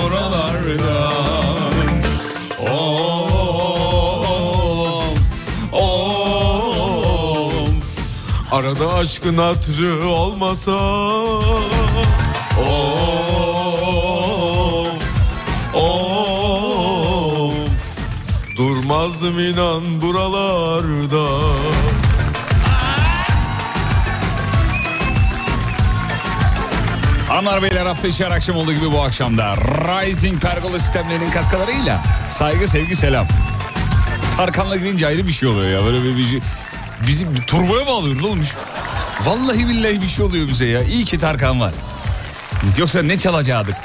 inan buralarda Of, of Arada aşkın hatırı olmasa. Of, of Durmazdım inan buralarda Hanımlar beyler hafta içi her akşam olduğu gibi bu akşamda Rising Pergola sistemlerinin katkılarıyla saygı sevgi selam. Tarkan'la girince ayrı bir şey oluyor ya böyle bir, bir şey. Bizi bir turboya bağlıyoruz olmuş. Vallahi billahi bir şey oluyor bize ya. İyi ki Tarkan var. Yoksa ne çalacaktık?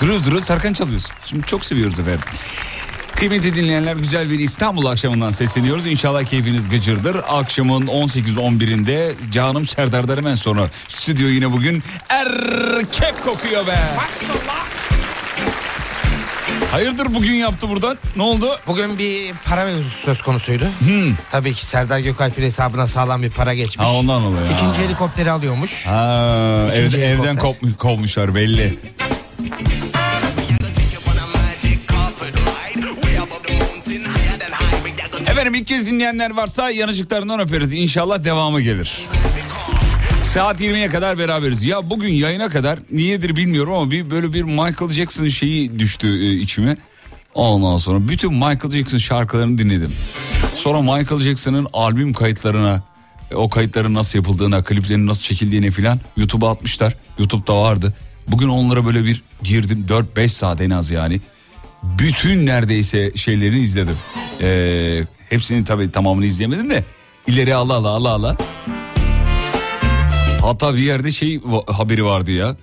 Duruyoruz duruyoruz Tarkan çalıyoruz. Şimdi çok seviyoruz efendim. Kıymetli dinleyenler güzel bir İstanbul akşamından sesleniyoruz. İnşallah keyfiniz gıcırdır. Akşamın 18-11'inde canım Serdar'dan hemen sonra stüdyo yine bugün erkek kokuyor be. Hayırdır bugün yaptı buradan? Ne oldu? Bugün bir para mevzusu söz konusuydu. Tabii ki Serdar Gökalp'in hesabına sağlam bir para geçmiş. Ha ondan oluyor. İkinci helikopteri alıyormuş. Ha, İkinci evde, evden helikopter. kopmuş, kovmuşlar belli. Efendim ilk kez dinleyenler varsa yanıcıklarından öperiz. İnşallah devamı gelir. Saat 20'ye kadar beraberiz. Ya bugün yayına kadar niyedir bilmiyorum ama bir böyle bir Michael Jackson şeyi düştü e, içime. Ondan sonra bütün Michael Jackson şarkılarını dinledim. Sonra Michael Jackson'ın albüm kayıtlarına, e, o kayıtların nasıl yapıldığına, kliplerin nasıl çekildiğine filan YouTube'a atmışlar. YouTube'da vardı. Bugün onlara böyle bir girdim 4-5 saat en az yani. Bütün neredeyse şeylerini izledim. Ee, hepsini tabii tamamını izleyemedim de ileri ala ala ala ala. Hatta bir yerde şey haberi vardı ya.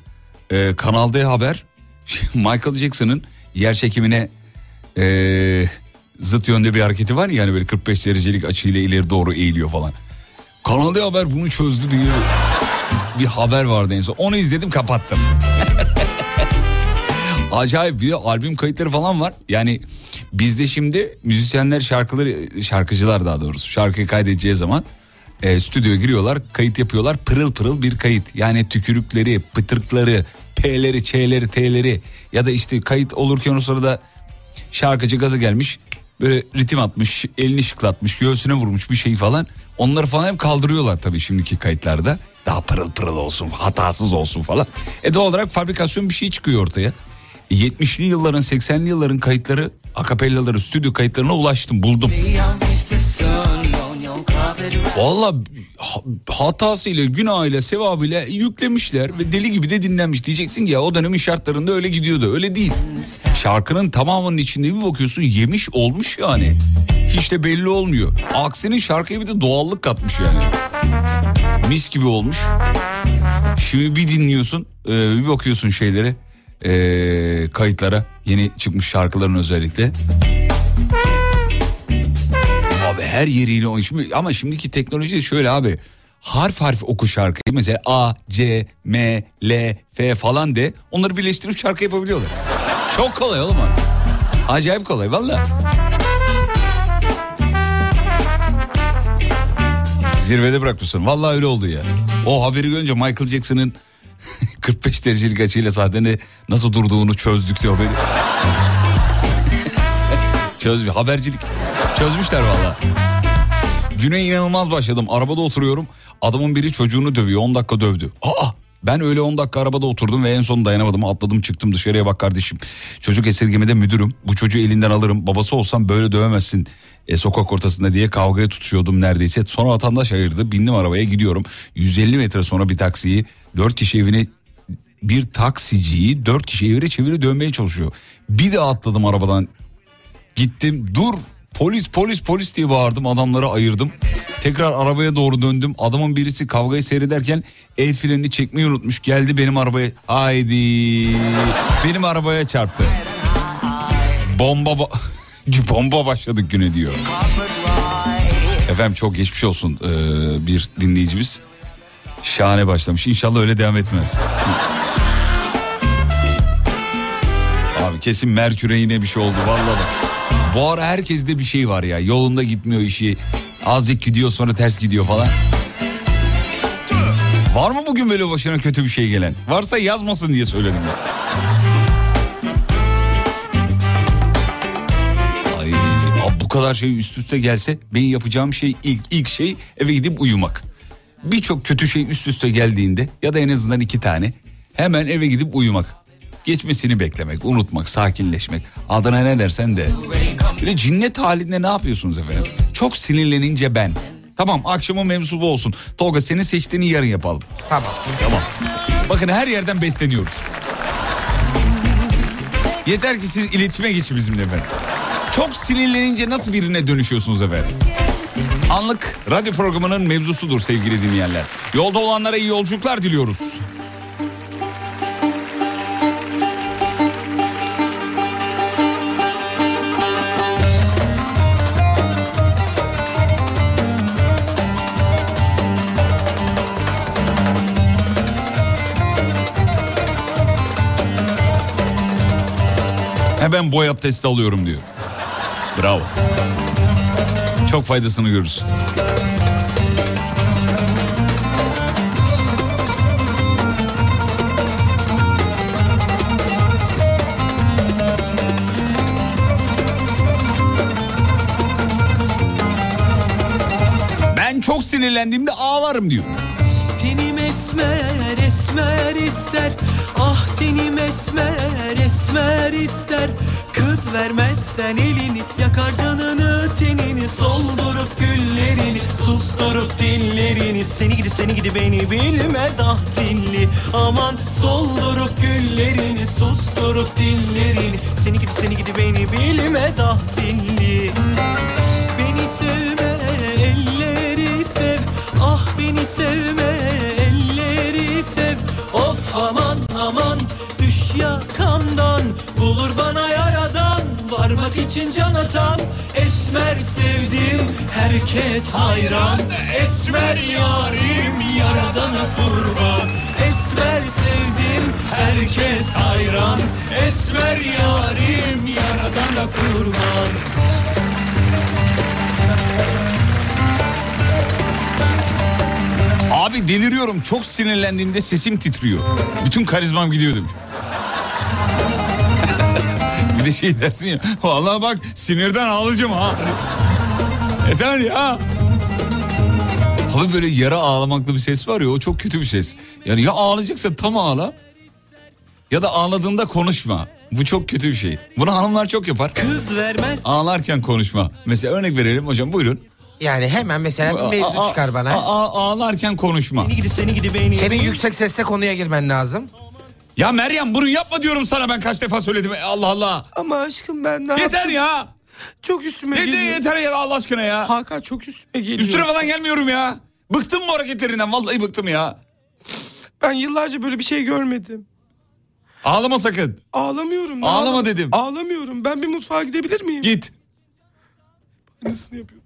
Ee, Kanal D haber. Michael Jackson'ın yer çekimine ee, zıt yönde bir hareketi var ya yani böyle 45 derecelik açıyla ileri doğru eğiliyor falan. Kanal D haber bunu çözdü diye bir haber vardı en son. Onu izledim kapattım. Acayip bir albüm kayıtları falan var. Yani bizde şimdi müzisyenler şarkıları şarkıcılar daha doğrusu şarkıyı kaydedeceği zaman e, stüdyoya giriyorlar kayıt yapıyorlar. Pırıl pırıl bir kayıt. Yani tükürükleri pıtırkları P'leri Ç'leri T'leri ya da işte kayıt olurken o sırada şarkıcı gaza gelmiş böyle ritim atmış elini şıklatmış göğsüne vurmuş bir şey falan. Onları falan hep kaldırıyorlar tabii şimdiki kayıtlarda. Daha pırıl pırıl olsun hatasız olsun falan. E doğal olarak fabrikasyon bir şey çıkıyor ortaya 70'li yılların 80'li yılların kayıtları akapellaları stüdyo kayıtlarına ulaştım buldum Valla ha- hatasıyla, günahıyla, sevabıyla yüklemişler ve deli gibi de dinlenmiş. Diyeceksin ki ya o dönemin şartlarında öyle gidiyordu. Öyle değil. Şarkının tamamının içinde bir bakıyorsun yemiş olmuş yani. Hiç de belli olmuyor. Aksine şarkıya bir de doğallık katmış yani. Mis gibi olmuş. Şimdi bir dinliyorsun e, bir bakıyorsun şeylere e, kayıtlara yeni çıkmış şarkıların özellikle. Abi her yeriyle o şimdi ama şimdiki teknoloji şöyle abi. Harf harf oku şarkıyı mesela A, C, M, L, F falan de onları birleştirip şarkı yapabiliyorlar. Çok kolay oğlum abi. Acayip kolay valla. Zirvede bırakmışsın. Vallahi öyle oldu ya. O haberi görünce Michael Jackson'ın 45 derecelik açıyla sahnede nasıl durduğunu çözdük diyor beni. Çözmüş habercilik. Çözmüşler valla. Güne inanılmaz başladım. Arabada oturuyorum. Adamın biri çocuğunu dövüyor. 10 dakika dövdü. Aa ben öyle 10 dakika arabada oturdum ve en son dayanamadım. Atladım çıktım dışarıya bak kardeşim. Çocuk esirgemede müdürüm. Bu çocuğu elinden alırım. Babası olsam böyle dövemezsin. E, sokak ortasında diye kavgaya tutuşuyordum neredeyse. Sonra vatandaş ayırdı. Bindim arabaya gidiyorum. 150 metre sonra bir taksiyi 4 kişi evine bir taksiciyi 4 kişi evire çevire dönmeye çalışıyor. Bir de atladım arabadan. Gittim dur polis polis polis diye bağırdım adamları ayırdım. Tekrar arabaya doğru döndüm. Adamın birisi kavgayı seyrederken el frenini çekmeyi unutmuş. Geldi benim arabaya. Haydi. Benim arabaya çarptı. Bomba ba- bomba başladık güne diyor. Efendim çok geçmiş olsun ee, bir dinleyicimiz. Şahane başlamış. İnşallah öyle devam etmez. Abi kesin Merkür'e yine bir şey oldu vallahi. Bu ara herkeste bir şey var ya. Yolunda gitmiyor işi. Azıcık gidiyor sonra ters gidiyor falan. Var mı bugün böyle başına kötü bir şey gelen? Varsa yazmasın diye söyledim ya. Ay, abi bu kadar şey üst üste gelse benim yapacağım şey ilk ilk şey eve gidip uyumak. Birçok kötü şey üst üste geldiğinde ya da en azından iki tane hemen eve gidip uyumak. Geçmesini beklemek, unutmak, sakinleşmek. Adına ne dersen de. De cinnet halinde ne yapıyorsunuz efendim? Çok sinirlenince ben. Tamam akşamın mevzusu bu olsun. Tolga senin seçtiğini yarın yapalım. Tamam. Tamam. Bakın her yerden besleniyoruz. Yeter ki siz iletişime geçin bizimle efendim. Çok sinirlenince nasıl birine dönüşüyorsunuz efendim? Anlık radyo programının mevzusudur sevgili dinleyenler. Yolda olanlara iyi yolculuklar diliyoruz. Hemen boy abdesti alıyorum diyor. Bravo. Çok faydasını görürsün. Ben çok sinirlendiğimde ağlarım diyor. Tenim esmer esmer ister Ah tenim esmer esmer ister. Kız vermezsen elini Yakar canını tenini Soldurup güllerini Susturup dillerini. Seni gidi seni gidi beni bilmez ah zilli. Aman soldurup güllerini Susturup dillerini. Seni gidi seni gidi beni bilmez ah zilli. Beni sevme elleri sev. Ah beni sevme elleri sev. Of aman aman düş yakamdan Bulur bana yaradan Varmak için can atan Esmer sevdim herkes hayran. Esmer yarim yaradana kurban. Esmer sevdim herkes hayran. Esmer yarim yaradana kurban Abi deliriyorum çok sinirlendiğimde sesim titriyor. Bütün karizmam gidiyor demiş. bir de şey dersin ya. Vallahi bak sinirden ağlayacağım ha. Yeter ya. Abi böyle yara ağlamaklı bir ses var ya o çok kötü bir ses. Yani ya ağlayacaksan tam ağla. Ya da ağladığında konuşma. Bu çok kötü bir şey. Bunu hanımlar çok yapar. Kız vermez Ağlarken konuşma. Mesela örnek verelim hocam buyurun. Yani hemen mesela bir mevzu çıkar bana. a- a- ağlarken konuşma. Seni gidi seni gidi beni Senin yüksek sesle konuya girmen lazım. Ya Meryem bunu yapma diyorum sana ben kaç defa söyledim. Allah Allah. Ama aşkım ben ne Yeter yaptım? ya. Çok üstüme Yeter, geliyor. yeter ya Allah aşkına ya. Hakan çok üstüme geliyor. Üstüne falan gelmiyorum ya. Bıktım bu hareketlerinden vallahi bıktım ya. Ben yıllarca böyle bir şey görmedim. Ağlama sakın. Ağlamıyorum. Ağlama ağlam- dedim. Ağlamıyorum. Ben bir mutfağa gidebilir miyim? Git. Aynısını yapıyorum.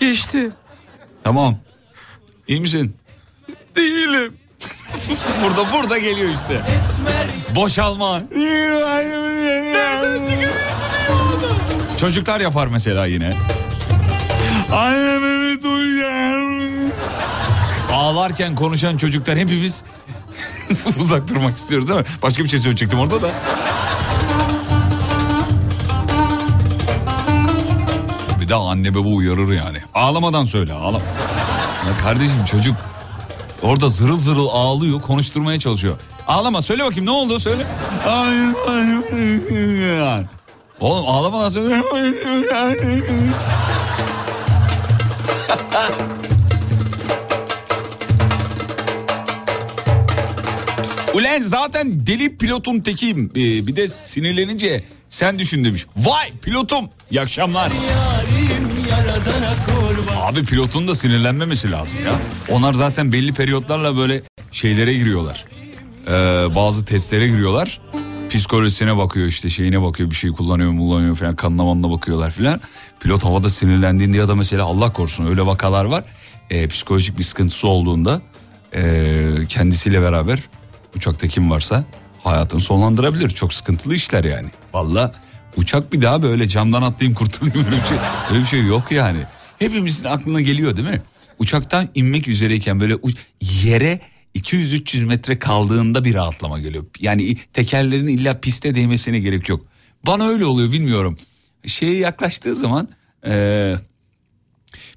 Geçti. Tamam. İyi misin? Değilim. Burada burada geliyor işte. Boşalma. Çocuklar yapar mesela yine. Annemi. Ağlarken konuşan çocuklar hepimiz uzak durmak istiyoruz değil mi? Başka bir şey söyleyecektim orada da. Daha anne baba uyarır yani. Ağlamadan söyle ağlama. Ya kardeşim çocuk Orada zırıl zırıl ağlıyor, konuşturmaya çalışıyor. Ağlama, söyle bakayım ne oldu söyle. Oğlum ağlamadan söyle. Ulan zaten deli pilotun tekiyim. Ee, bir de sinirlenince sen düşün demiş. Vay pilotum. İyi akşamlar. Abi pilotun da sinirlenmemesi lazım ya. Onlar zaten belli periyotlarla böyle şeylere giriyorlar. Ee, bazı testlere giriyorlar. Psikolojisine bakıyor işte şeyine bakıyor bir şey kullanıyor mu kullanıyor falan kanına manına bakıyorlar filan. Pilot havada sinirlendiğinde ya da mesela Allah korusun öyle vakalar var. Ee, psikolojik bir sıkıntısı olduğunda ee, kendisiyle beraber uçakta kim varsa hayatını sonlandırabilir. Çok sıkıntılı işler yani. Valla uçak bir daha böyle camdan atlayayım kurtulayım öyle bir şey, öyle bir şey yok yani. Hepimizin aklına geliyor değil mi? Uçaktan inmek üzereyken böyle yere 200-300 metre kaldığında bir rahatlama geliyor. Yani tekerlerin illa piste değmesine gerek yok. Bana öyle oluyor bilmiyorum. Şeye yaklaştığı zaman eee,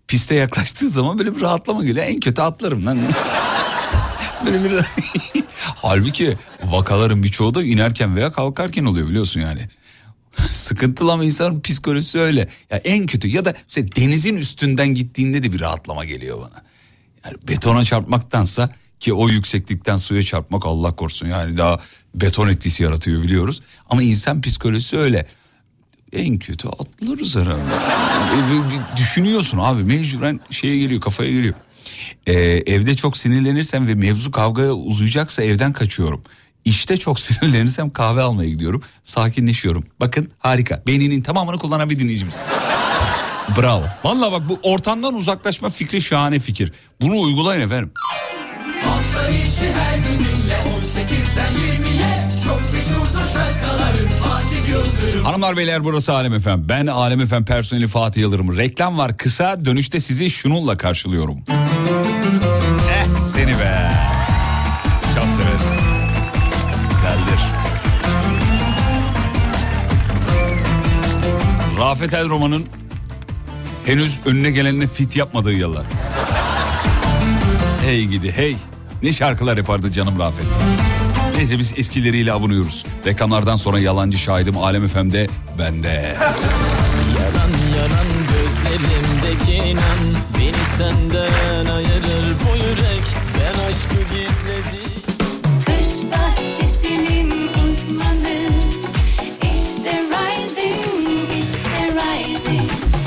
piste yaklaştığı zaman böyle bir rahatlama geliyor. En kötü atlarım lan. Böyle bir... Halbuki vakaların birçoğu da inerken veya kalkarken oluyor biliyorsun yani. Sıkıntılı ama insanın psikolojisi öyle. Ya en kötü ya da denizin üstünden gittiğinde de bir rahatlama geliyor bana. Yani betona çarpmaktansa ki o yükseklikten suya çarpmak Allah korusun yani daha beton etkisi yaratıyor biliyoruz. Ama insan psikolojisi öyle. En kötü atlarız herhalde. Bir Düşünüyorsun abi mecburen şeye geliyor kafaya geliyor. Ee, evde çok sinirlenirsem ve mevzu kavgaya uzayacaksa evden kaçıyorum. İşte çok sinirlenirsem kahve almaya gidiyorum. Sakinleşiyorum. Bakın harika. Beyninin tamamını kullanan bir dinleyicimiz. Bravo. Vallahi bak bu ortamdan uzaklaşma fikri şahane fikir. Bunu uygulayın efendim. Hafta içi her gününle 18'den 20'ye çok meşhurdur şarkıların Fatih Yıldırım. Hanımlar beyler burası Alem Efem. Ben Alem Efem personeli Fatih Yıldırım. Reklam var kısa dönüşte sizi şununla karşılıyorum. Eh seni be. Çok severiz. Rafet El Roman'ın henüz önüne gelenine fit yapmadığı yıllar. Hey gidi hey. Ne şarkılar yapardı canım Rafet. Neyse biz eskileriyle avunuyoruz. Reklamlardan sonra yalancı şahidim Alem FM'de bende. Yalan yalan gözlerimdeki inan Beni senden ayırır bu yürek Ben aşkı gizledim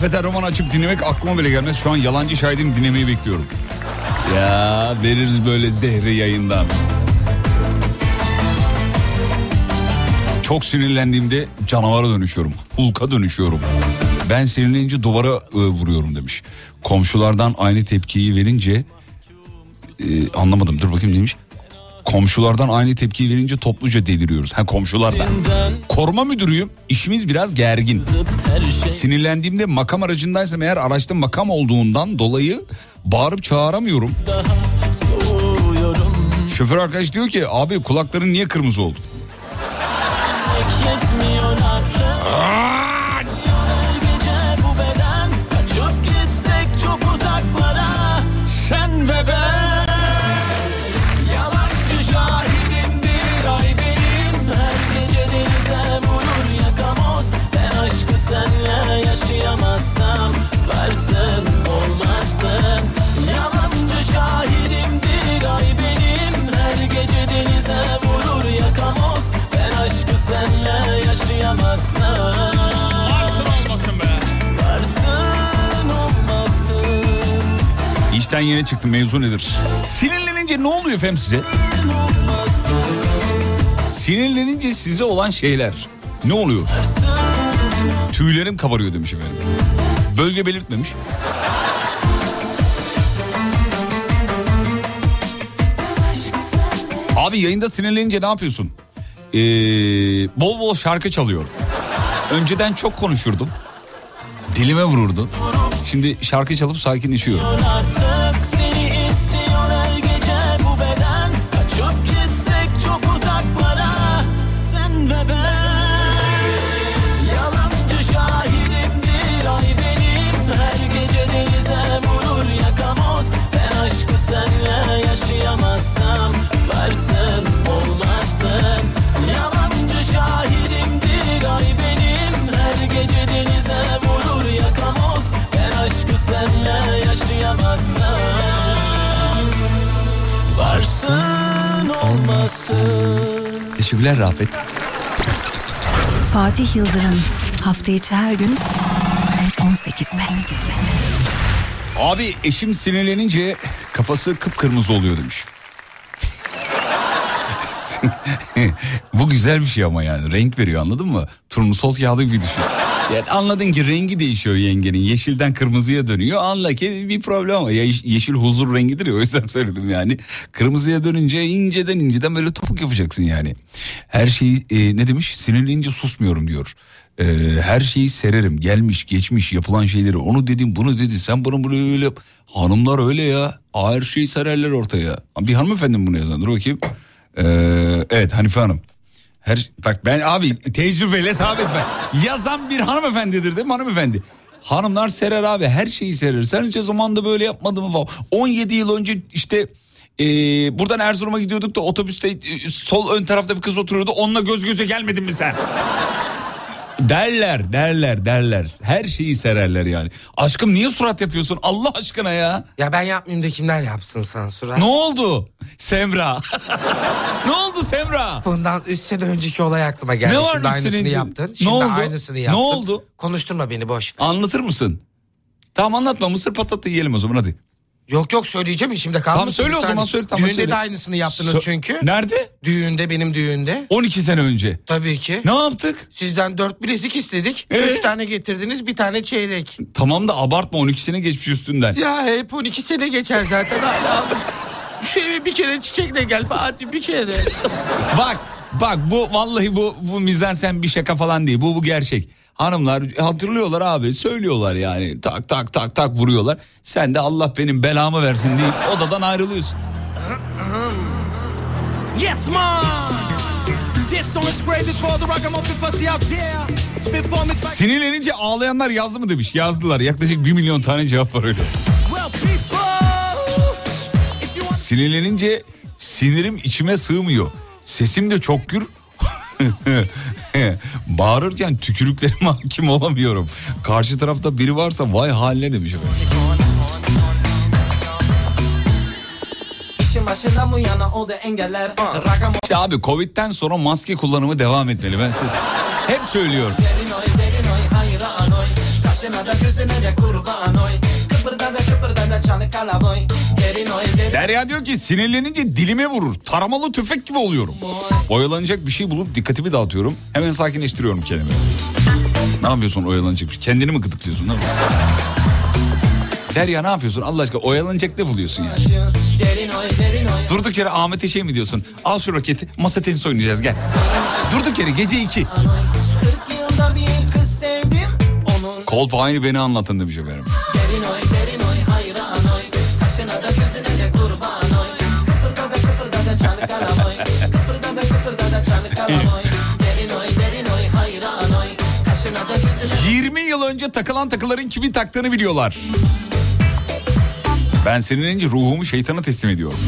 Rafet Erroman açıp dinlemek aklıma bile gelmez. Şu an yalancı şahidim dinlemeyi bekliyorum. Ya veririz böyle zehri yayından. Çok sinirlendiğimde canavara dönüşüyorum. Hulka dönüşüyorum. Ben sinirlenince duvara e, vuruyorum demiş. Komşulardan aynı tepkiyi verince e, anlamadım dur bakayım demiş. Komşulardan aynı tepkiyi verince topluca deliriyoruz. Ha komşulardan. Koruma müdürüyüm. İşimiz biraz gergin. Sinirlendiğimde makam aracındaysam eğer araçta makam olduğundan dolayı bağırıp çağıramıyorum. Şoför arkadaş diyor ki abi kulakların niye kırmızı oldu? İşten yeni çıktım mevzu nedir? Sinirlenince ne oluyor efendim size? Sinirlenince size olan şeyler ne oluyor? Tüylerim kabarıyor demiş efendim. Bölge belirtmemiş. Abi yayında sinirlenince ne yapıyorsun? Ee, bol bol şarkı çalıyor. Önceden çok konuşurdum. Dilime vururdu. Şimdi şarkı çalıp sakinleşiyor. Fatih Yıldırım hafta içi her gün 18'de. Abi eşim sinirlenince kafası kıpkırmızı oluyor demiş. Bu güzel bir şey ama yani renk veriyor anladın mı? Turnusol kağıdı gibi düşün. Yani anladın ki rengi değişiyor yengenin. Yeşilden kırmızıya dönüyor. Anla ki bir problem Ye- yeşil huzur rengidir ya o yüzden söyledim yani. Kırmızıya dönünce inceden inceden böyle topuk yapacaksın yani. Her şeyi e, ne demiş sinirlenince susmuyorum diyor. E, her şeyi sererim gelmiş geçmiş yapılan şeyleri onu dedim bunu dedi sen bunu bunu öyle. Hanımlar öyle ya her şeyi sererler ortaya. Bir hanımefendi bunu yazan dur bakayım. E, evet Hanife Hanım. Her, bak ben abi tecrübeyle sabit ben. Yazan bir hanımefendidir değil mi hanımefendi? Hanımlar serer abi her şeyi serer. Sen hiç o zaman da böyle yapmadın mı falan. 17 yıl önce işte e, buradan Erzurum'a gidiyorduk da otobüste e, sol ön tarafta bir kız oturuyordu. Onunla göz göze gelmedin mi sen? Derler derler derler. Her şeyi sererler yani. Aşkım niye surat yapıyorsun Allah aşkına ya? Ya ben yapmayayım da kimler yapsın Sansura? Ne oldu? Semra. ne oldu Semra? Bundan 3 sene önceki olay aklıma geldi. Ne var Şimdi aynısını önce? yaptın. Ne Şimdi oldu? aynısını Ne yaptın. oldu? Konuşturma beni boş ver. Anlatır mısın? Tamam anlatma mısır patlatı yiyelim o zaman hadi. Yok yok söyleyeceğim şimdi kalmasın. Tamam söyle o zaman söyle tamam Düğünde söyle. de aynısını yaptınız Sö- çünkü. Nerede? Düğünde benim düğünde. 12 sene önce. Tabii ki. Ne yaptık? Sizden dört bilezik istedik. Ee? Üç tane getirdiniz bir tane çeyrek. Tamam da abartma 12 sene geçmiş üstünden. Ya hep 12 sene geçer zaten hala. Şu eve bir kere çiçekle gel Fatih bir kere. bak bak bu vallahi bu bu mizansen bir şaka falan değil. Bu bu gerçek. Hanımlar hatırlıyorlar abi söylüyorlar yani tak tak tak tak vuruyorlar. Sen de Allah benim belamı versin deyip odadan ayrılıyorsun. Yes, back. Sinirlenince ağlayanlar yazdı mı demiş. Yazdılar yaklaşık 1 milyon tane cevap var öyle. Sinirlenince sinirim içime sığmıyor. Sesim de çok gür. Bağırırken tükürüklerime hakim olamıyorum. Karşı tarafta biri varsa vay haline demiş efendim. İşte abi Covid'den sonra maske kullanımı devam etmeli. Ben siz hep söylüyorum. oy derin oy hayra anoy. Kaş Kaşına da gözüne de kurban oy Kıpırda da kıpırda Derya diyor ki sinirlenince dilime vurur. Taramalı tüfek gibi oluyorum. Oyalanacak bir şey bulup dikkatimi dağıtıyorum. Hemen sakinleştiriyorum kendimi. Ne yapıyorsun oyalanacak bir şey? Kendini mi gıdıklıyorsun? Ne? Derya ne yapıyorsun? Allah aşkına oyalanacak ne buluyorsun yani? Durduk yere Ahmet'e şey mi diyorsun? Al şu roketi masa tenisi oynayacağız gel. Durduk yere gece iki. 40 yılda bir kız sevdim Onun Kolpayını beni anlatın demiş efendim. 20 yıl önce takılan takıların kimin taktığını biliyorlar. Ben sinirlenince ruhumu şeytana teslim ediyorum.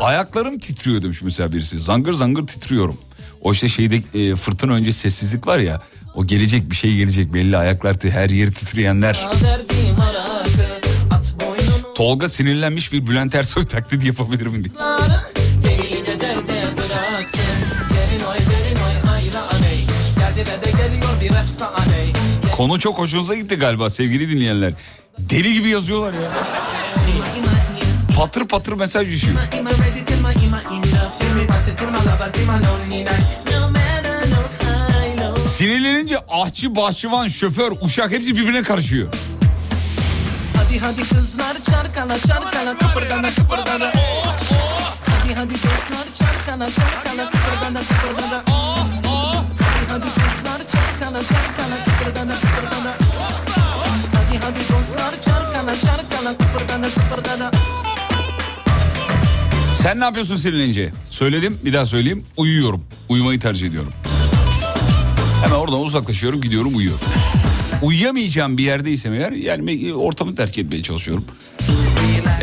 Ayaklarım titriyor demiş mesela birisi. Zangır zangır titriyorum. O işte şeyde e, fırtına önce sessizlik var ya. O gelecek bir şey gelecek belli ayaklar her yeri titreyenler. Tolga sinirlenmiş bir Bülent Ersoy taklidi yapabilir mi diye. Konu çok hoşunuza gitti galiba sevgili dinleyenler. Deli gibi yazıyorlar ya. Patır patır mesaj düşüyor. Sinirlenince ahçı, bahçıvan, şoför, uşak hepsi birbirine karışıyor. Hadi hadi kızlar çarkala çarkala kıpırdana kıpırdana Hadi hadi kızlar çarkala çarkala kıpırdana kıpırdana Hadi hadi kızlar çarkala çarkala kıpırdana kıpırdana Hadi hadi kızlar çarkala çarkala kıpırdana kıpırdana Sen ne yapıyorsun sinirlenince? Söyledim bir daha söyleyeyim. Uyuyorum. Uyumayı tercih ediyorum. Hemen oradan uzaklaşıyorum gidiyorum uyuyorum. Uyuyamayacağım bir yerdeysem eğer yani ortamı terk etmeye çalışıyorum.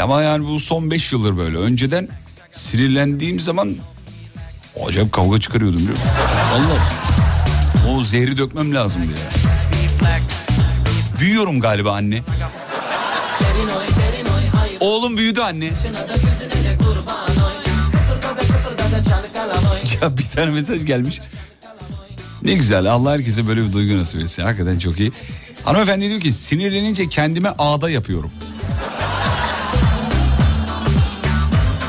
Ama yani bu son 5 yıldır böyle. Önceden sinirlendiğim zaman acayip kavga çıkarıyordum biliyor musun? Vallahi. O zehri dökmem lazım diye. Büyüyorum galiba anne. Oğlum büyüdü anne. Ya bir tane mesaj gelmiş. Ne güzel Allah herkese böyle bir duygu nasip etsin. Hakikaten çok iyi. Hanımefendi diyor ki sinirlenince kendime ağda yapıyorum.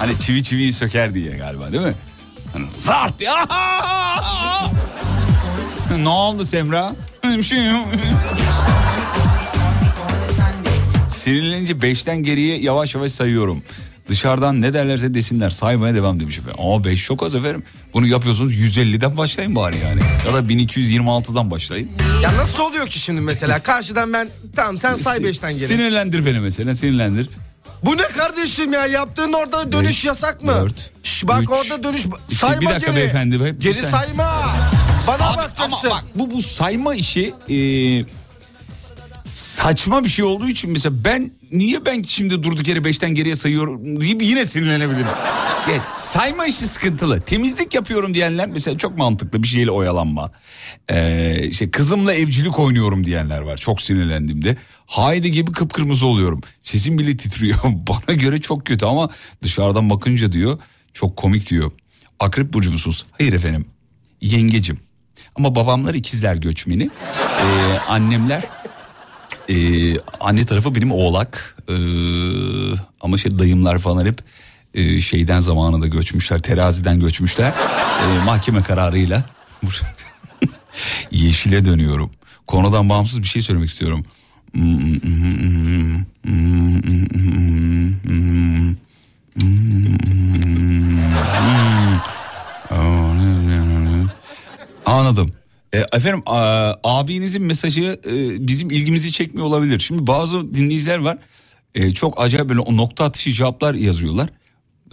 Hani çivi çiviyi söker diye galiba değil mi? Hani zart ya. Ne oldu Semra? Bir şey yok. Sinirlenince beşten geriye yavaş yavaş sayıyorum. Dışarıdan ne derlerse desinler saymaya devam demiş efendim. Ama 5 çok az efendim. Bunu yapıyorsunuz 150'den başlayın bari yani. Ya da 1226'dan başlayın. Ya nasıl oluyor ki şimdi mesela karşıdan ben tamam sen say beşten geri. Sinirlendir beni mesela sinirlendir. Bu ne kardeşim ya yaptığın orada dönüş Beş, yasak mı? dört, Şş, bak üç, orada dönüş iki, sayma bir dakika geri. beyefendi, be- Geri saniye. sayma. Bana Abi, bakacaksın. ama bak bu bu sayma işi e, saçma bir şey olduğu için mesela ben niye ben şimdi durduk yere beşten geriye sayıyorum deyip yine sinirlenebilirim. Şey, sayma işi sıkıntılı. Temizlik yapıyorum diyenler mesela çok mantıklı bir şeyle oyalanma. Ee, işte kızımla evcilik oynuyorum diyenler var çok sinirlendiğimde. Haydi gibi kıpkırmızı oluyorum. Sesim bile titriyor. Bana göre çok kötü ama dışarıdan bakınca diyor çok komik diyor. Akrep burcu musunuz? Hayır efendim. Yengecim. Ama babamlar ikizler göçmeni. Ee, annemler ee, anne tarafı benim oğlak. Ee, ama şey dayımlar falan hep e, şeyden zamanında göçmüşler. Teraziden göçmüşler. Ee, mahkeme kararıyla. Yeşile dönüyorum. Konudan bağımsız bir şey söylemek istiyorum. Anladım. E, efendim a- abinizin mesajı e, bizim ilgimizi çekmiyor olabilir. Şimdi bazı dinleyiciler var e, çok acayip böyle o nokta atışı cevaplar yazıyorlar.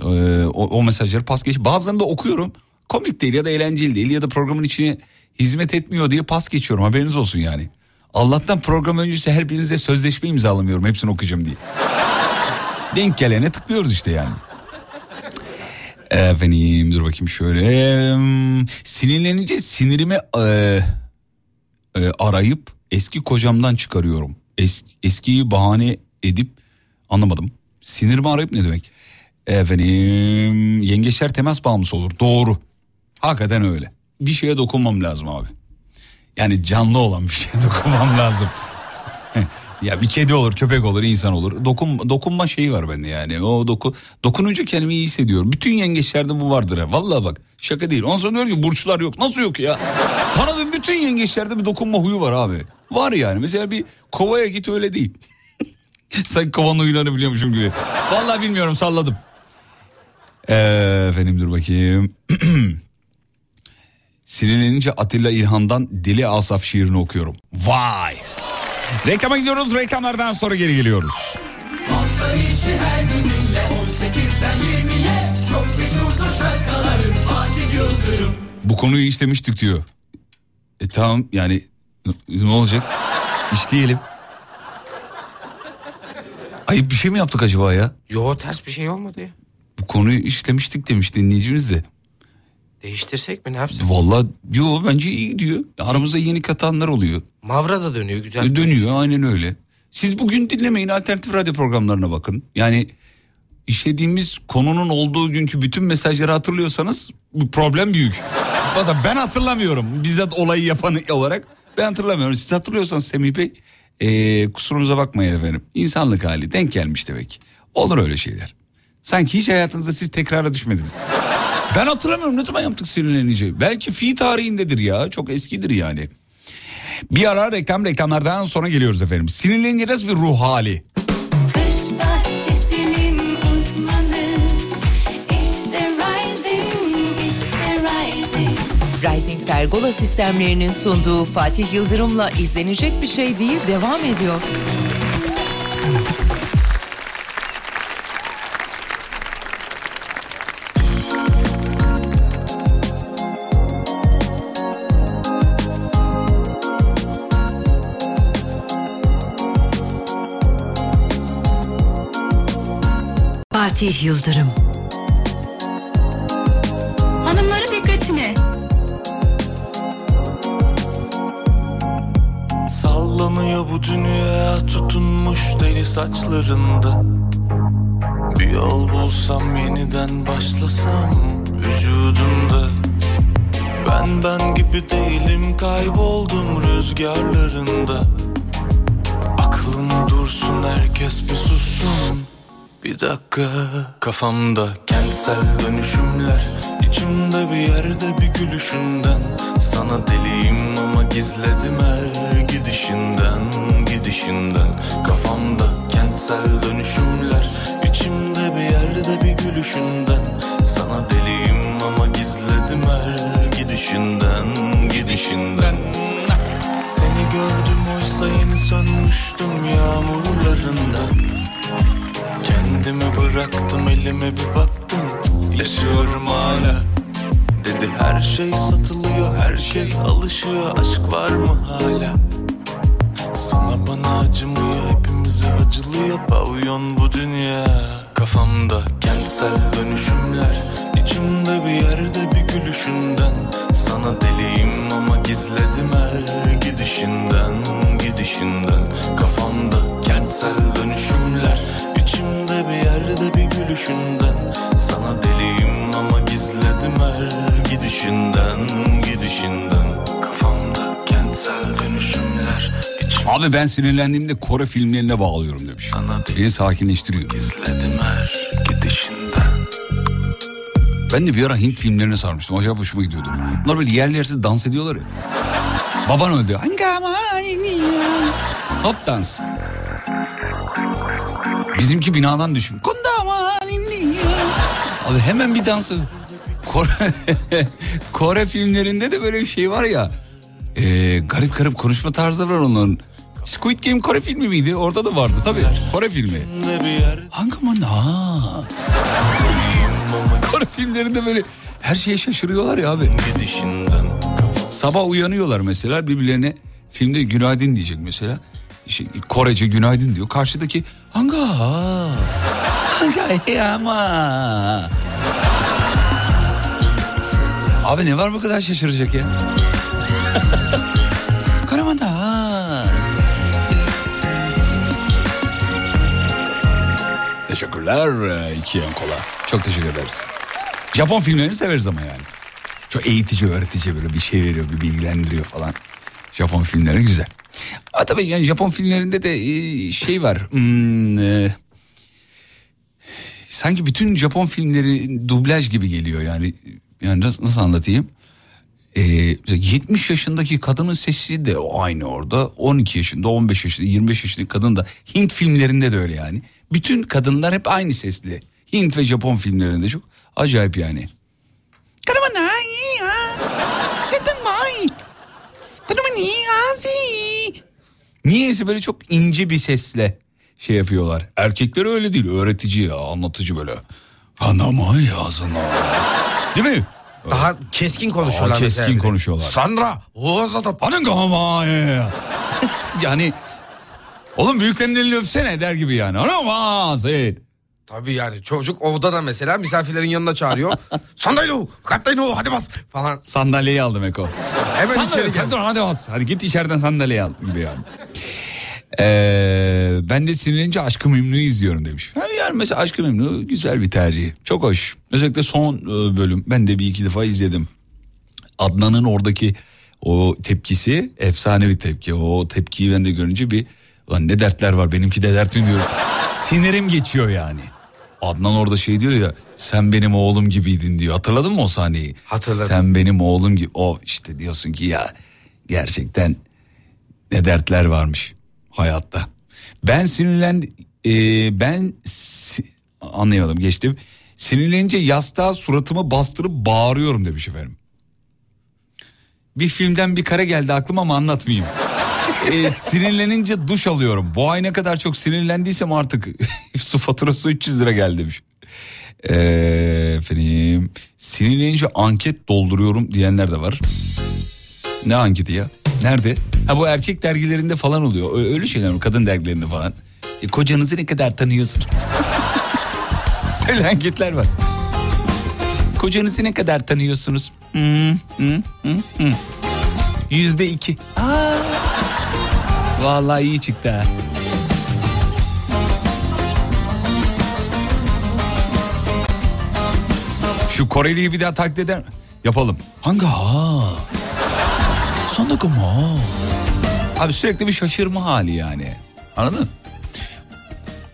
E, o, o mesajları pas geç. Bazılarını da okuyorum komik değil ya da eğlenceli değil ya da programın içine hizmet etmiyor diye pas geçiyorum haberiniz olsun yani. Allah'tan program öncesi her birinize sözleşme imzalamıyorum hepsini okuyacağım diye. Denk gelene tıklıyoruz işte yani. Efendim dur bakayım şöyle. Hmm, Sinirlenince sinirimi e, e, arayıp eski kocamdan çıkarıyorum. Es, eskiyi bahane edip anlamadım. Sinirimi arayıp ne demek? Efendim yengeçler temas bağımlısı olur. Doğru. Hakikaten öyle. Bir şeye dokunmam lazım abi. Yani canlı olan bir şeye dokunmam lazım. Ya bir kedi olur, köpek olur, insan olur. Dokun, dokunma şeyi var bende yani. O doku, dokununca kendimi iyi hissediyorum. Bütün yengeçlerde bu vardır ha. Vallahi bak şaka değil. Ondan sonra diyor ki burçlar yok. Nasıl yok ya? Tanıdığım bütün yengeçlerde bir dokunma huyu var abi. Var yani. Mesela bir kovaya git öyle değil. Sanki kovanın huylarını biliyormuşum gibi. Vallahi bilmiyorum salladım. Ee, efendim dur bakayım. Sinirlenince Atilla İlhan'dan Deli Asaf şiirini okuyorum. Vay! Reklama gidiyoruz. Reklamlardan sonra geri geliyoruz. Hafta içi her gününle 18'den 20'ye Çok meşhurdur şarkıların Fatih Yıldırım Bu konuyu işlemiştik diyor. E tamam yani ne olacak? İşleyelim. Ayıp bir şey mi yaptık acaba ya? Yo ters bir şey olmadı ya. Bu konuyu işlemiştik demiş dinleyicimiz de. Değiştirsek mi ne yapsak? Vallahi yo bence iyi gidiyor. Aramızda yeni katanlar oluyor. Mavra da dönüyor güzel. E, Dönüyor aynen öyle. Siz bugün dinlemeyin alternatif radyo programlarına bakın. Yani işlediğimiz konunun olduğu günkü bütün mesajları hatırlıyorsanız bu problem büyük. Bazen ben hatırlamıyorum bizzat olayı yapan olarak ben hatırlamıyorum. Siz hatırlıyorsanız Semih Bey e, kusurunuza bakmayın efendim. İnsanlık hali denk gelmiş demek. Olur öyle şeyler. Sanki hiç hayatınızda siz tekrara düşmediniz. Ben hatırlamıyorum ne zaman yaptık sinirlenince. Belki fi tarihindedir ya çok eskidir yani. Bir ara reklam reklamlardan sonra geliyoruz efendim. Sinirlenince nasıl bir ruh hali? Uzmanı işte Rising, işte Rising. Rising Pergola sistemlerinin sunduğu Fatih Yıldırım'la izlenecek bir şey değil devam ediyor. Fatih Yıldırım. Hanımların dikkatine. Sallanıyor bu dünya tutunmuş deli saçlarında Bir yol bulsam yeniden başlasam vücudumda Ben ben gibi değilim kayboldum rüzgarlarında Aklım dursun herkes bir sussun bir dakika. Kafamda kentsel dönüşümler içimde bir yerde bir gülüşünden. Sana deliyim ama gizledim her gidişinden Gidişinden. Kafamda kentsel dönüşümler içimde bir yerde bir gülüşünden. Sana deliyim ama gizledim her gidişinden Gidişinden. Seni gördüm oysa yeni sönmüştüm yağmurlarında Kendimi bıraktım elime bir baktım. Yaşıyorum hala. Dedi her şey satılıyor Herkes alışıyor. Aşk var mı hala? Sana bana acımıyor Hepimize acılıyor. Pavyon bu dünya. Kafamda kentsel dönüşümler. İçimde bir yerde bir gülüşünden. Sana deliyim ama gizledim her gidişinden Gidişinden. Kafamda kentsel dönüşümler. İçimde bir yerde bir gülüşünden Sana deliyim ama gizledim her gidişinden Gidişinden Kafamda kentsel dönüşümler Abi ben sinirlendiğimde Kore filmlerine bağlıyorum demiş. Beni sakinleştiriyor. Gizledim her gidişinden Ben de bir ara Hint filmlerine sarmıştım. Acayip hoşuma gidiyordu. Bunlar böyle yerli yersiz dans ediyorlar ya. Baban öldü. Hop dans. Bizimki binadan. Kundama Abi hemen bir dansı. Kore, Kore filmlerinde de böyle bir şey var ya. e, garip garip konuşma tarzı var onların. Squid Game Kore filmi miydi? Orada da vardı tabii. Kore filmi. Hangi ha? Kore filmlerinde böyle her şeye şaşırıyorlar ya abi. Sabah uyanıyorlar mesela birbirlerine filmde günaydın diyecek mesela. İşte Korece günaydın diyor. Karşıdaki hanga hanga ama. Abi ne var bu kadar şaşıracak ya? Karamanda. Teşekkürler iki yan kola. Çok teşekkür ederiz. Japon filmlerini severiz ama yani. Çok eğitici, öğretici böyle bir şey veriyor, bir bilgilendiriyor falan. Japon filmleri güzel. Ama tabii yani Japon filmlerinde de e, şey var. hmm, e, sanki bütün Japon filmleri dublaj gibi geliyor yani. Yani nasıl, anlatayım? Ee, 70 yaşındaki kadının sesi de aynı orada. 12 yaşında, 15 yaşında, 25 yaşındaki kadın da Hint filmlerinde de öyle yani. Bütün kadınlar hep aynı sesli. Hint ve Japon filmlerinde çok acayip yani. Niyeyse böyle çok ince bir sesle şey yapıyorlar. Erkekler öyle değil. Öğretici ya, anlatıcı böyle. Anama yazın. Değil mi? Daha keskin konuşuyorlar. Daha keskin mesela. konuşuyorlar. Sandra. Oğuz'a Anam Yani oğlum büyüklerin elini öpsene der gibi yani. Anam Tabii yani çocuk ovda da mesela misafirlerin yanına çağırıyor. Sandalye, katlayın hadi bas falan. Sandalyeyi aldım Eko. Hemen Sandalye, içeri gel. hadi, hadi bas. Hadi git içeriden sandalyeyi al gibi yani. Ee, ben de sinirlenince Aşkı Memnu'yu izliyorum demiş. Yani mesela Aşkı Memnu güzel bir tercih. Çok hoş. Özellikle son e, bölüm ben de bir iki defa izledim. Adnan'ın oradaki o tepkisi efsane bir tepki. O tepkiyi ben de görünce bir lan ne dertler var benimki de dert mi diyorum. Sinirim geçiyor yani. Adnan orada şey diyor ya sen benim oğlum gibiydin diyor. Hatırladın mı o sahneyi? Hatırladım. Sen benim oğlum gibi. O işte diyorsun ki ya gerçekten ne dertler varmış hayatta. Ben sinirlen e, ben anlayamadım geçtim. Sinirlenince yastığa suratımı bastırıp bağırıyorum demiş efendim. Bir filmden bir kare geldi aklıma ama anlatmayayım. E, sinirlenince duş alıyorum. Bu ay ne kadar çok sinirlendiysem artık su faturası 300 lira geldi demiş. E, efendim sinirlenince anket dolduruyorum diyenler de var. Ne anketi ya? Nerede? Ha bu erkek dergilerinde falan oluyor. Öyle şeyler mi? Kadın dergilerinde falan. E, kocanızı ne kadar tanıyorsunuz? Öyle anketler var. Kocanızı ne kadar tanıyorsunuz? Hmm, hmm, hmm. Yüzde iki. Aa, vallahi iyi çıktı ha. Şu Koreli'yi bir daha taklit eder Yapalım. Hangi ha? Sandık mı? Abi sürekli bir şaşırma hali yani. Anladın?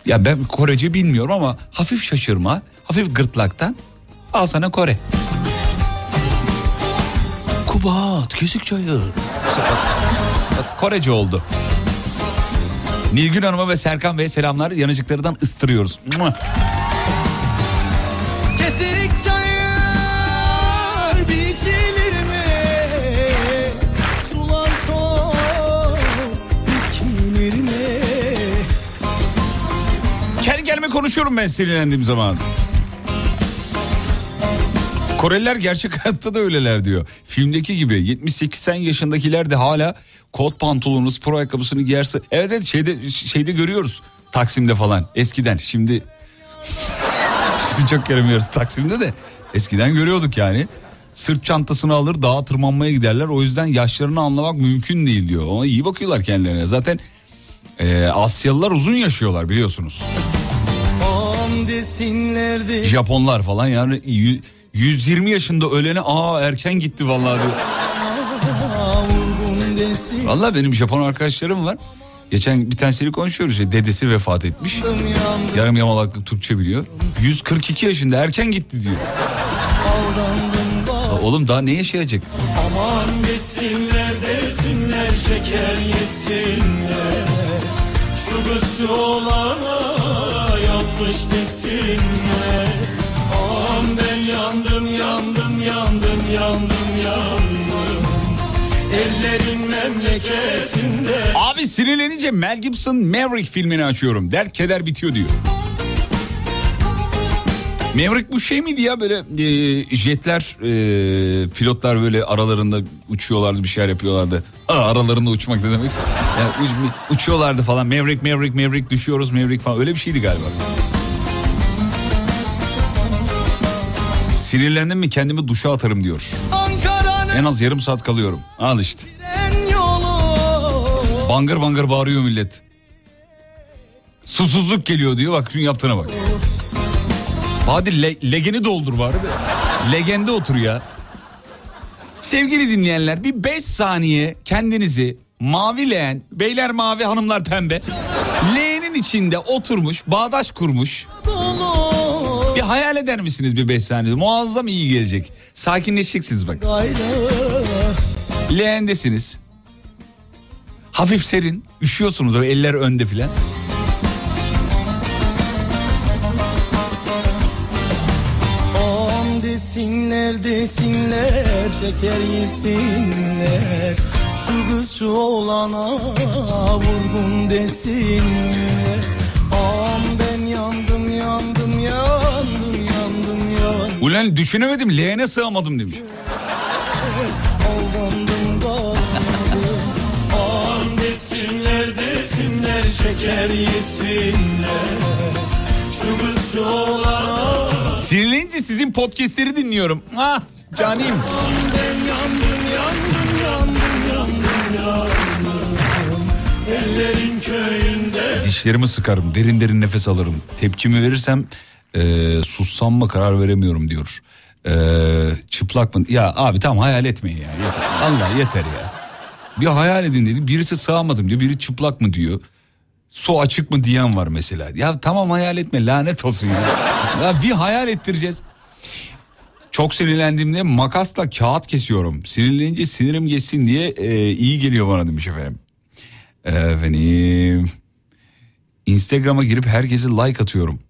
Ya ben Korece bilmiyorum ama hafif şaşırma, hafif gırtlaktan al sana Kore. Kubat, kesik çayır. Korece oldu. Nilgün Hanım'a ve Serkan Bey'e selamlar. Yanıcıklarından ıstırıyoruz. Konuşuyorum ben sinirlendiğim zaman. Koreliler gerçek hayatta da öyleler diyor. Filmdeki gibi 70-80 yaşındakiler de hala kot pantolonu, spor ayakkabısını giyerse... Evet evet şeyde, şeyde görüyoruz Taksim'de falan eskiden. Şimdi, şimdi çok göremiyoruz Taksim'de de eskiden görüyorduk yani. Sırt çantasını alır dağa tırmanmaya giderler. O yüzden yaşlarını anlamak mümkün değil diyor. Ona iyi bakıyorlar kendilerine. Zaten e, Asyalılar uzun yaşıyorlar biliyorsunuz. Desinlerdi. Japonlar falan yani yü- 120 yaşında ölene aa erken gitti vallahi diyor. Vallahi benim Japon arkadaşlarım var. Geçen bir tanesiyle konuşuyoruz ya dedesi vefat etmiş. Yarım yamalaklık Türkçe biliyor. 142 yaşında erken gitti diyor. Bak. Oğlum daha ne yaşayacak? Aman desinler desinler şeker yesinler Şu kız şu olana yapmış desinler Aman ben yandım yandım yandım yandım yandım Ellerin memleketinde Abi sinirlenince Mel Gibson Maverick filmini açıyorum. Dert keder bitiyor diyor. Maverick bu şey miydi ya böyle e, jetler e, pilotlar böyle aralarında uçuyorlardı bir şeyler yapıyorlardı. Aa, aralarında uçmak ne demekse. Yani uç- uçuyorlardı falan Maverick Maverick Maverick düşüyoruz Maverick falan öyle bir şeydi galiba. Sinirlendim mi kendimi duşa atarım diyor. En az yarım saat kalıyorum. Al işte. Bangır bangır bağırıyor millet. Susuzluk geliyor diyor bak şunun yaptığına bak. Hadi le- legeni doldur bari de. Legende otur ya. Sevgili dinleyenler bir 5 saniye kendinizi mavi leğen, beyler mavi hanımlar pembe. Leğenin içinde oturmuş, bağdaş kurmuş. Bir hayal eder misiniz bir 5 saniye? Muazzam iyi gelecek. Sakinleşeceksiniz bak. Leğendesiniz. Hafif serin, üşüyorsunuz o eller önde filan. Desinler şeker yesinler. Şu kız şu oğlana vurgun desinler. Am ben yandım yandım yandım yandım yandım. Ulan düşünemedim leğene sığamadım demiş. Aldandım kaldım Am desinler desinler şeker yesinler Sinirlenince sizin podcastleri dinliyorum. Ah canim. Dişlerimi sıkarım, derin derin nefes alırım. Tepkimi verirsem e, sussam mı karar veremiyorum diyor. E, çıplak mı? Ya abi tamam hayal etmeyin ya. Yeter. Allah yeter ya. Bir hayal edin dedi. Birisi sığamadım diyor. Biri çıplak mı diyor. Su açık mı diyen var mesela. Ya tamam hayal etme lanet olsun ya. ya bir hayal ettireceğiz. Çok sinirlendiğimde makasla kağıt kesiyorum. Sinirlenince sinirim geçsin diye e, iyi geliyor bana demiş efendim. Efendim. Instagram'a girip herkese like atıyorum.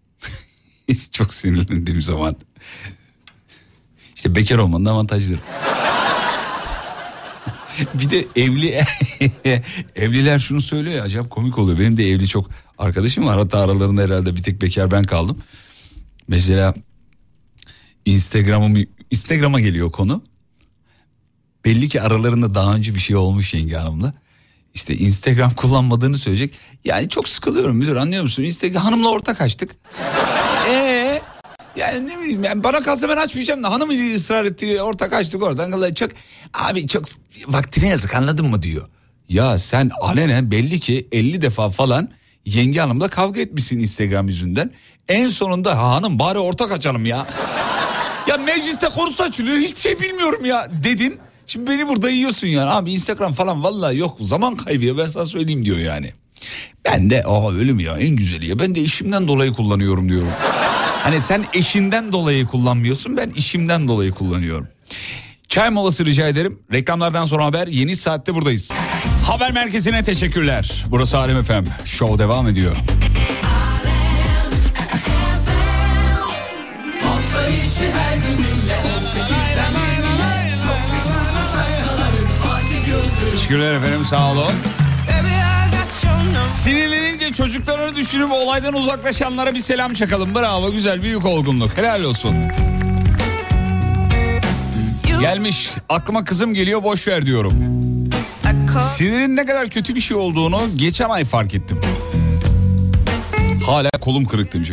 Çok sinirlendiğim zaman. İşte bekar olmanın avantajları. bir de evli evliler şunu söylüyor ya acayip komik oluyor. Benim de evli çok arkadaşım var. Hatta aralarında herhalde bir tek bekar ben kaldım. Mesela Instagram'ım Instagram'a geliyor konu. Belli ki aralarında daha önce bir şey olmuş yenge hanımla. İşte Instagram kullanmadığını söyleyecek. Yani çok sıkılıyorum müdür anlıyor musun? Instagram hanımla ortak açtık. Eee yani ne bileyim yani bana kalsa ben açmayacağım da hanım ısrar etti ortak açtık oradan. Çok abi çok vaktine yazık anladın mı diyor. Ya sen alenen belli ki 50 defa falan yenge hanımla kavga etmişsin Instagram yüzünden. En sonunda "Ha hanım bari ortak açalım ya. ya mecliste konusu açılıyor hiçbir şey bilmiyorum ya dedin. Şimdi beni burada yiyorsun yani abi Instagram falan vallahi yok zaman kaybı ya ben sana söyleyeyim diyor yani. Ben de aa öyle mi ya en güzeli ya ben de işimden dolayı kullanıyorum diyorum. Hani sen eşinden dolayı kullanmıyorsun ben işimden dolayı kullanıyorum. Çay molası rica ederim. Reklamlardan sonra haber yeni saatte buradayız. Haber merkezine teşekkürler. Burası Alem Efem. Show devam ediyor. Hafta içi her gününle 18'den 20'ye Çok meşhur şarkıların Fatih Yıldırım Teşekkürler efendim sağ olun. Sinirlenince çocuklarını düşünüp olaydan uzaklaşanlara bir selam çakalım. Bravo güzel büyük olgunluk. Helal olsun. Gelmiş aklıma kızım geliyor boş ver diyorum. Sinirin ne kadar kötü bir şey olduğunu geçen ay fark ettim. Hala kolum kırık demiş.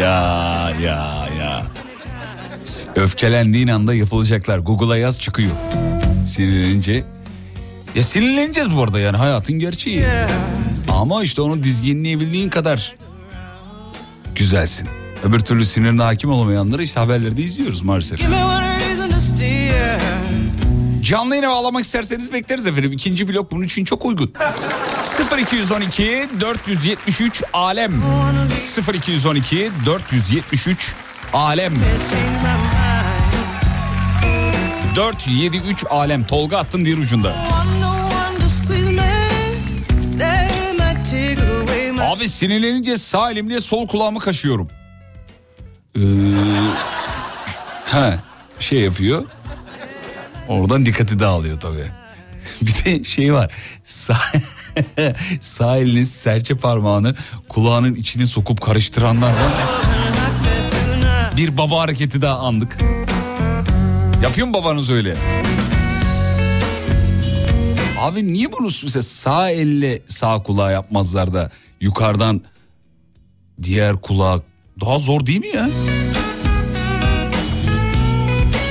Ya ya ya. Öfkelendiğin anda yapılacaklar. Google'a yaz çıkıyor. Sinirlenince. Ya sinirleneceğiz bu arada yani hayatın gerçeği. Ama işte onu dizginleyebildiğin kadar güzelsin. Öbür türlü sinirine hakim olamayanları işte haberlerde izliyoruz maalesef. Canlı yayına bağlamak isterseniz bekleriz efendim. İkinci blok bunun için çok uygun. 0212 473 alem 0212 473 alem 473 alem Tolga attın diğer ucunda. Abi sinirlenince sağ elimle sol kulağımı kaşıyorum. Ee, he, şey yapıyor. Oradan dikkati dağılıyor tabii. Bir de şey var. Sağ, sağ elinin serçe parmağını kulağının içine sokup karıştıranlar var. Bir baba hareketi daha andık. Yapıyor mu babanız öyle? Abi niye bunu mesela sağ elle sağ kulağı yapmazlar da yukarıdan diğer kulağı daha zor değil mi ya?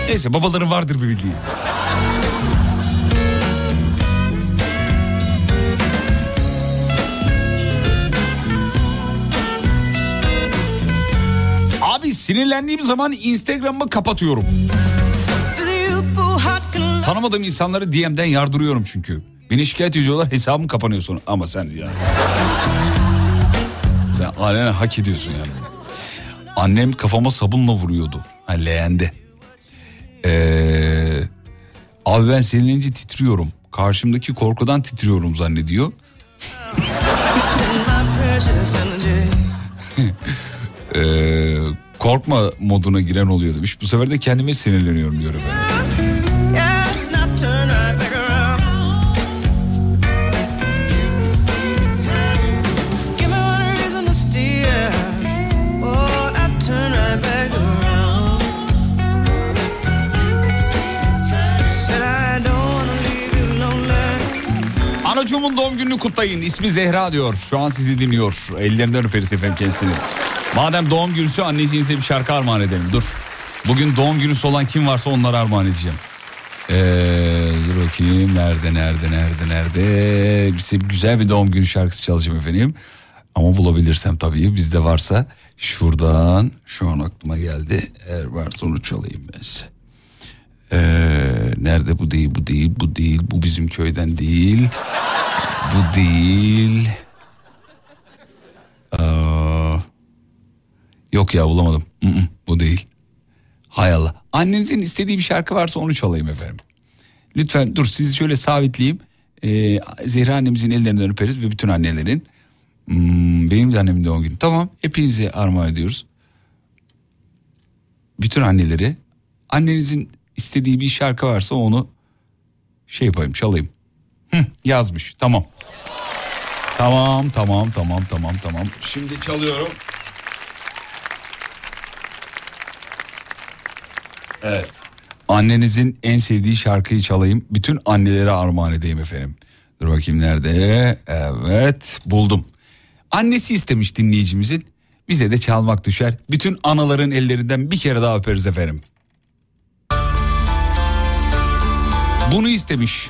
Neyse babaların vardır bir bildiği. Abi sinirlendiğim zaman Instagram'ı kapatıyorum. Tanımadığım insanları DM'den yardırıyorum çünkü. Beni şikayet ediyorlar hesabım kapanıyor sonra. Ama sen ya. Sen alenen hak ediyorsun yani. Annem kafama sabunla vuruyordu. Ha leğende. Ee, abi ben sinirlenince titriyorum. Karşımdaki korkudan titriyorum zannediyor. Ee, korkma moduna giren oluyor demiş. Bu sefer de kendime sinirleniyorum diyor efendim. Kutlayın. İsmi Zehra diyor. Şu an sizi dinliyor. Ellerinden öperiz efendim kendisini. Madem doğum günüsü anneciğinize bir şarkı armağan edelim. Dur. Bugün doğum günüsü olan kim varsa onlara armağan edeceğim. Ee, dur bakayım nerede nerede nerede nerede bize güzel bir doğum günü şarkısı çalacağım efendim. Ama bulabilirsem tabii bizde varsa şuradan şu an aklıma geldi. Eğer varsa onu çalayım ben size. Ee, nerede bu değil bu değil bu değil bu bizim köyden değil. Bu değil. Aa, yok ya bulamadım. Mm-mm, bu değil. Hay Allah. Annenizin istediği bir şarkı varsa onu çalayım efendim. Lütfen dur sizi şöyle sabitleyeyim. Ee, Zehra annemizin ellerinden öperiz ve bütün annelerin. Hmm, benim de annemin doğum günü. Tamam hepinize armağan ediyoruz. Bütün anneleri annenizin istediği bir şarkı varsa onu şey yapayım çalayım. Hı, yazmış tamam. Tamam tamam tamam tamam tamam. Şimdi çalıyorum. Evet. Annenizin en sevdiği şarkıyı çalayım. Bütün annelere armağan edeyim efendim. Dur bakayım nerede? Evet buldum. Annesi istemiş dinleyicimizin. Bize de çalmak düşer. Bütün anaların ellerinden bir kere daha öperiz efendim. Bunu istemiş.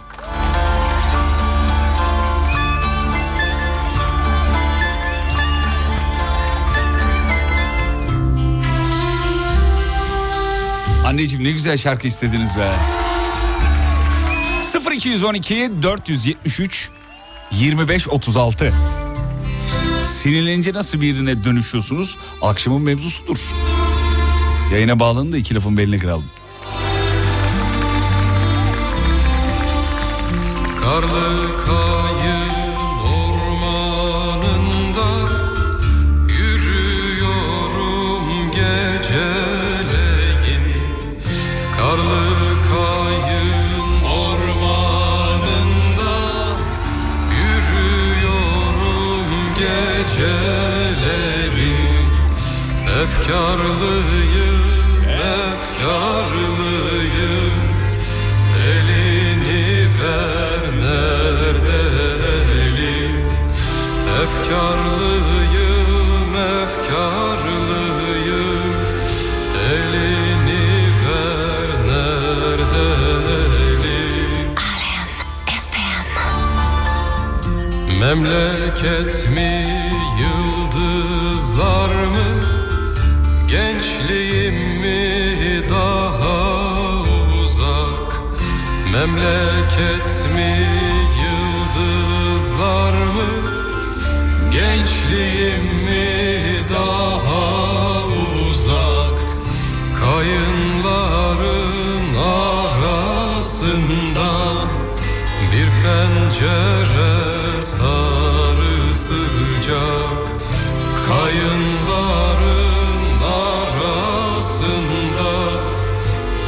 Anneciğim ne güzel şarkı istediniz be. 0212 473 25 36 Sinirlenince nasıl birine dönüşüyorsunuz? Akşamın mevzusudur. Yayına bağlanın da iki lafın belini kıralım. Karlı Efkarlıyım, efkarlıyım. Elini ver nerede elim Efkarlıyım, efkarlıyım. Elini ver nerede elim Memleket mi, yıldızlar mı Gençliğim mi daha uzak? Memleket mi yıldızlar mı? Gençliğim mi daha uzak? Kayınların arasında Bir pencere sarı sıcak. Kayınların arasında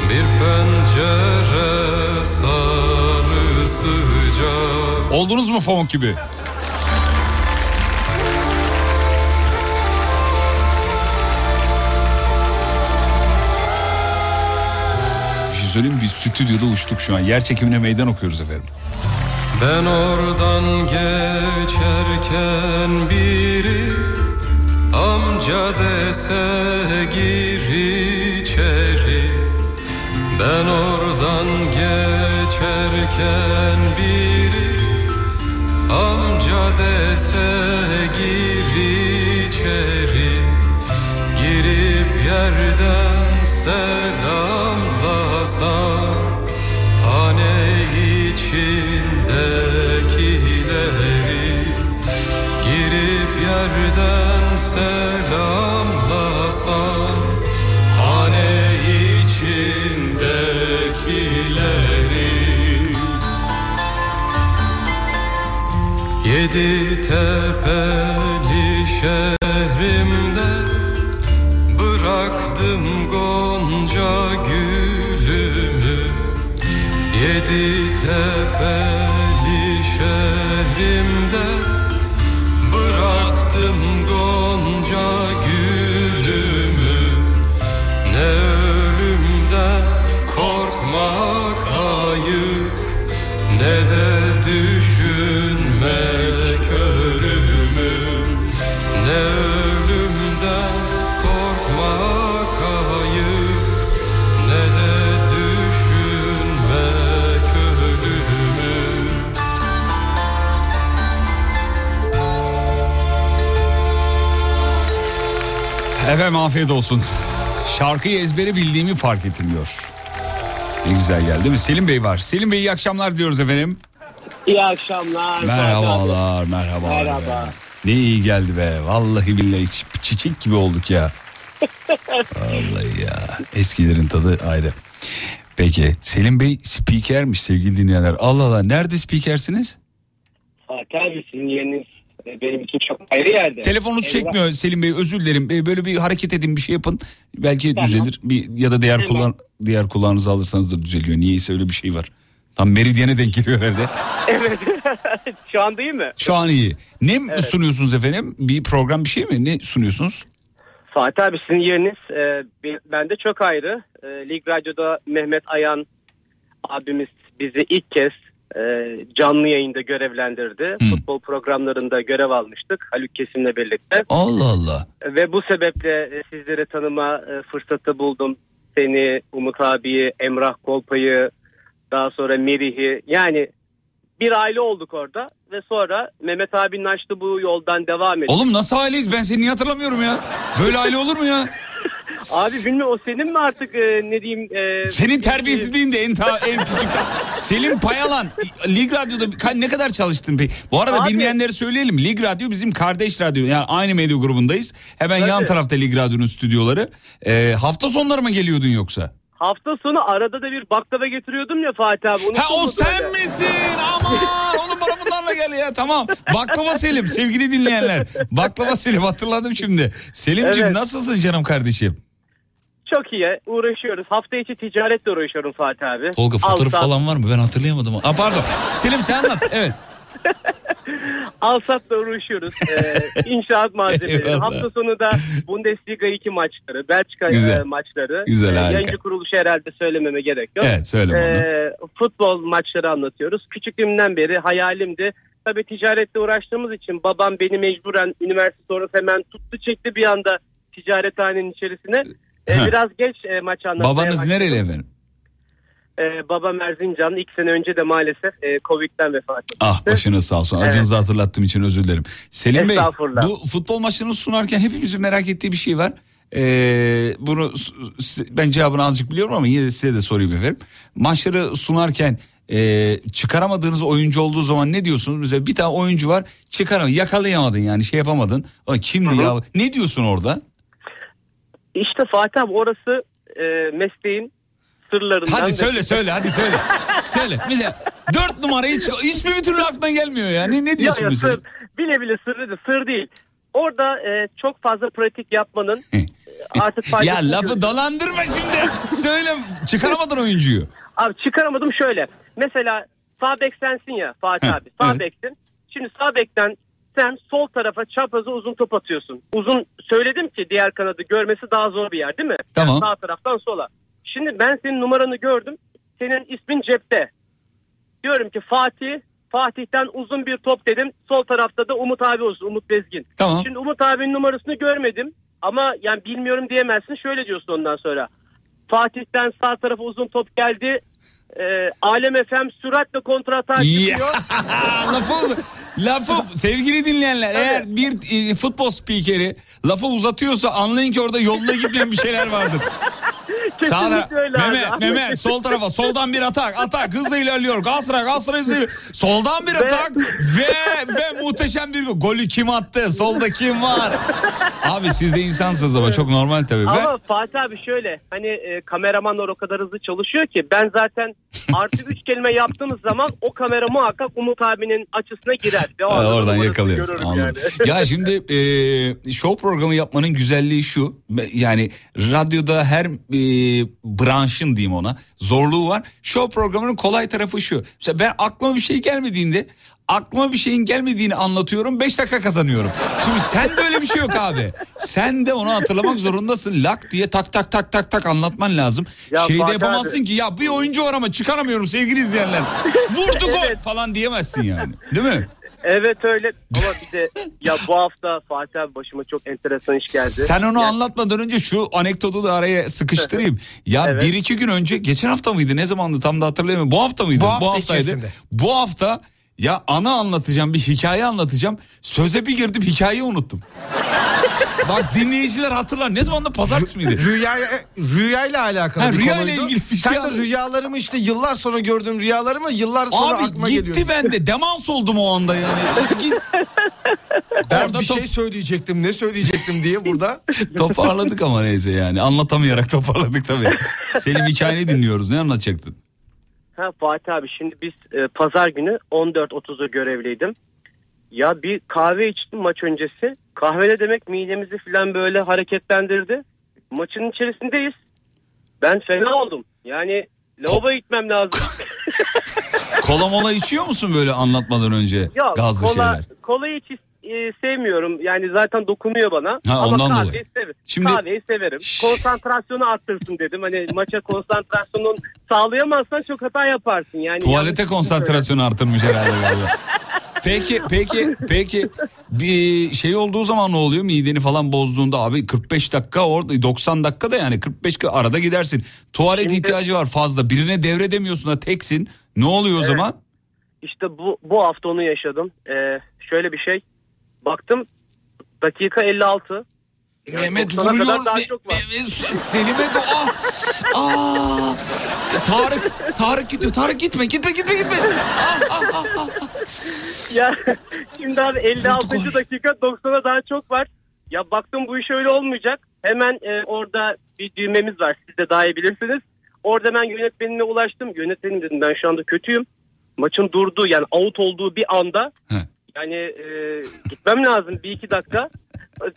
bir pencere sarı sıcak Oldunuz mu pamuk gibi? Şey söyleyeyim? Biz stüdyoda uçtuk şu an. Yer çekimine meydan okuyoruz efendim. Ben oradan geçerken biri Amca dese gir içeri. Ben oradan geçerken biri Amca dese gir içeri. Girip yerden selamlasam Hani afiyet olsun. Şarkıyı ezbere bildiğimi fark ettim diyor. Ne güzel geldi değil mi? Selim Bey var. Selim Bey iyi akşamlar diyoruz efendim. İyi akşamlar. Merhabalar, merhaba. Merhaba. Ne iyi geldi be. Vallahi billahi çi- çiçek gibi olduk ya. Vallahi ya. Eskilerin tadı ayrı. Peki Selim Bey spikermiş sevgili dinleyenler. Allah Allah nerede spikersiniz? Fatih abi sizin yeriniz benim için çok ayrı yerde. Telefonunuz Eyvah. çekmiyor Selim Bey özür dilerim. Ee, Böyle bir hareket edin bir şey yapın. Belki Tamam. düzelir. Bir ya da diğer Tamam. kullan diğer kulağınızı alırsanız da düzeliyor. Niyeyse öyle bir şey var. Tam meridyene denk geliyor herhalde. Evet. Şu an değil mi? Şu an iyi. Ne sunuyorsunuz efendim? Bir program bir şey mi? Ne sunuyorsunuz? Fatih abi sizin yeriniz e, bende çok ayrı. E, Lig Radyo'da Mehmet Ayan abimiz bizi ilk kez e, canlı yayında görevlendirdi. Futbol programlarında görev almıştık Haluk Kesim'le birlikte. Allah Allah. Ve bu sebeple e, sizleri tanıma e, fırsatı buldum. Seni, Umut abiyi, Emrah Kolpa'yı, daha sonra Merih'i. Yani bir aile olduk orada ve sonra Mehmet abinin açtığı bu yoldan devam ettik. Oğlum nasıl aileyiz? Ben seni niye hatırlamıyorum ya? Böyle aile olur mu ya? Abi bilmiyorum o senin mi artık e, ne diyeyim? e, Senin terbiyesizliğin de en, ta, en küçükten. Selim Payalan Lig Radyo'da ne kadar çalıştın peki? Bu arada Abi- bilmeyenleri söyleyelim. Lig Radyo bizim kardeş radyo. Yani aynı medya grubundayız. Hemen yan Tabii. tarafta Lig Radyo'nun stüdyoları. Ee, hafta sonları mı geliyordun yoksa? Hafta sonu arada da bir baklava getiriyordum ya Fatih abi. Ha o sen böyle? misin? Aman oğlum bana bunlarla gel ya tamam. Baklava Selim sevgili dinleyenler. Baklava Selim hatırladım şimdi. Selimciğim Evet. nasılsın canım kardeşim? Çok iyi uğraşıyoruz. Hafta içi ticaretle uğraşıyorum Fatih abi. Tolga fotoğraf Alsat- falan var mı? Ben hatırlayamadım. Aa, pardon. Selim sen anlat. Evet. Alsat'la uğraşıyoruz. Ee, inşaat malzemeleri. Eyvallah. Hafta sonu da Bundesliga 2 maçları, Belçika Güzel. e, maçları. Güzel, Ee, harika. Yayıncı kuruluşu herhalde söylememe gerek yok. Evet, söyle bana. Ee, futbol maçları anlatıyoruz. Küçüklüğümden beri hayalimdi. Tabii ticaretle uğraştığımız için babam beni mecburen üniversite sonrası hemen tuttu çekti bir anda ticarethanenin içerisine. Ha. biraz geç e, maç anlatmaya Babanız başladım. nereli efendim? Ee, babam Erzincan. İlk sene önce de maalesef e, Covid'den vefat etti. Ah başınız sağ olsun. Acınızı hatırlattığım için özür dilerim. Selim Bey bu futbol maçını sunarken hepimizin merak ettiği bir şey var. Ee, bunu ben cevabını azıcık biliyorum ama yine de size de sorayım efendim. Maçları sunarken e, çıkaramadığınız oyuncu olduğu zaman ne diyorsunuz? Mesela bir tane oyuncu var çıkaramadın yakalayamadın yani şey yapamadın. O kimdi ya? Ne diyorsun orada? İşte Fatih abi orası e, mesleğin sırlarından. Hadi söyle söyle hadi söyle. söyle. Mesela dört numarayı çık- ismi bir türlü aklına gelmiyor ya. Ne, diyorsun Ya, ya, mesela? sır, bile bile sırrıdır. Sır değil. Orada e, çok fazla pratik yapmanın e, artık Ya lafı görüyorum. dolandırma şimdi. Söyle çıkaramadın oyuncuyu. Abi çıkaramadım şöyle. Mesela sağ bek sensin ya Fatih Heh, abi. Sağ evet. beksin. Şimdi sağ bekten sen sol tarafa çapraza uzun top atıyorsun. Uzun söyledim ki diğer kanadı görmesi daha zor bir yer değil mi? Tamam. Yani sağ taraftan sola. Şimdi ben senin numaranı gördüm. Senin ismin cepte. Diyorum ki Fatih Fatih'ten uzun bir top dedim. Sol tarafta da Umut abi olsun. Umut Bezgin. Tamam. Şimdi Umut abinin numarasını görmedim. Ama yani bilmiyorum diyemezsin. Şöyle diyorsun ondan sonra. Fatih'ten sağ tarafa uzun top geldi. Ee, Alem FM süratle kontrata çıkıyor. lafı, lafı sevgili dinleyenler eğer bir e, futbol spikeri lafı uzatıyorsa anlayın ki orada yoluna gitmeyen bir şeyler vardır. Sağ abi. Mehmet, Mehmet sol tarafa soldan bir atak atak hızla ilerliyor Galatasaray Galatasaray ilerliyor. soldan bir atak ve ve muhteşem bir gol. golü kim attı solda kim var abi siz de insansınız ama çok normal tabii ben Ama Fatih abi şöyle hani e, kameramanlar o kadar hızlı çalışıyor ki ben zaten Artı üç kelime yaptığımız zaman o kamera muhakkak Umut abinin açısına girer. Ve o Ha, anda oradan Anladım. yani. ya şimdi e, show programı yapmanın güzelliği şu. Yani radyoda her e, branşın diyeyim ona zorluğu var. Show programının kolay tarafı şu. Mesela ben aklıma bir şey gelmediğinde aklıma bir şeyin gelmediğini anlatıyorum 5 dakika kazanıyorum. Şimdi sen de öyle bir şey yok abi. Sen de onu hatırlamak zorundasın. Lak diye tak tak tak tak tak anlatman lazım. Ya Şeyde Fatih yapamazsın abi. ki ya bir oyuncu var ama çıkaramıyorum sevgili izleyenler. Vurdu gol falan diyemezsin yani. Değil mi? Evet öyle ama bir de ya bu hafta Fatih abi başıma çok enteresan iş geldi. Sen onu Yani- anlatmadan önce şu anekdotu da araya sıkıştırayım. Ya Evet. bir iki gün önce geçen hafta mıydı ne zamandı tam da hatırlayamıyorum. Bu hafta mıydı? Bu hafta haftaydı. içerisinde. Bu hafta ya ana anlatacağım bir hikaye anlatacağım. Söze bir girdim hikayeyi unuttum. Bak dinleyiciler hatırlar. Ne zaman da pazartesi miydi? Rüya rüyayla alakalı Ha, bir rüyayla konuydu. ilgili bir şey Sen de rüyalarımı işte yıllar sonra gördüğüm rüyalarımı yıllar sonra Abi aklıma gitti geliyor. bende. Demans oldum o anda yani. Git. Ben Orada bir top- şey söyleyecektim ne söyleyecektim diye burada. Toparladık ama neyse yani. Anlatamayarak toparladık tabii. Selim hikayeni dinliyoruz. Ne anlatacaktın? Ha Fatih abi şimdi biz e, pazar günü 14.30'da görevliydim. Ya bir kahve içtim maç öncesi. Kahvede demek midemizi falan böyle hareketlendirdi. Maçın içerisindeyiz. Ben fena oldum. Yani lavaboya gitmem lazım. Kola mola içiyor musun böyle anlatmadan önce? Yok Gazlı kola, şeyler. kolayı hiç e, sevmiyorum. Yani zaten dokunuyor bana. Ha, Ama ondan kahveyi dolayı. severim. Şimdi- Kahveyi severim. Konsantrasyonu arttırsın dedim. Hani maça konsantrasyonun sağlayamazsan çok hata yaparsın. Yani Tuvalete şey konsantrasyonu artırmış herhalde. Peki peki peki bir şey olduğu zaman ne oluyor mideni falan bozduğunda abi 45 dakika orada 90 dakika da yani 45 dakika arada gidersin. Tuvalet Şimdi- ihtiyacı var fazla birine devredemiyorsun da teksin. Ne oluyor o zaman? İşte bu bu hafta onu yaşadım. Ee, şöyle bir şey. Baktım dakika 56. Mehmet 90'a vuruyor. kadar daha Me- çok var. Me- Selim'e de ah, ah. Tarık Tarık gidiyor. Tarık gitme gitme gitme gitme. Ah, ah, ah, ah. Ya şimdi abi 56. Vurdu dakika 90'a daha çok var. Ya baktım bu iş öyle olmayacak. Hemen e, orada bir düğmemiz var. Siz de daha iyi bilirsiniz. Orada ben yönetmenine ulaştım. Yönetmenim dedim ben şu anda kötüyüm. Maçın durduğu yani out olduğu bir anda He. yani e, gitmem lazım bir iki dakika.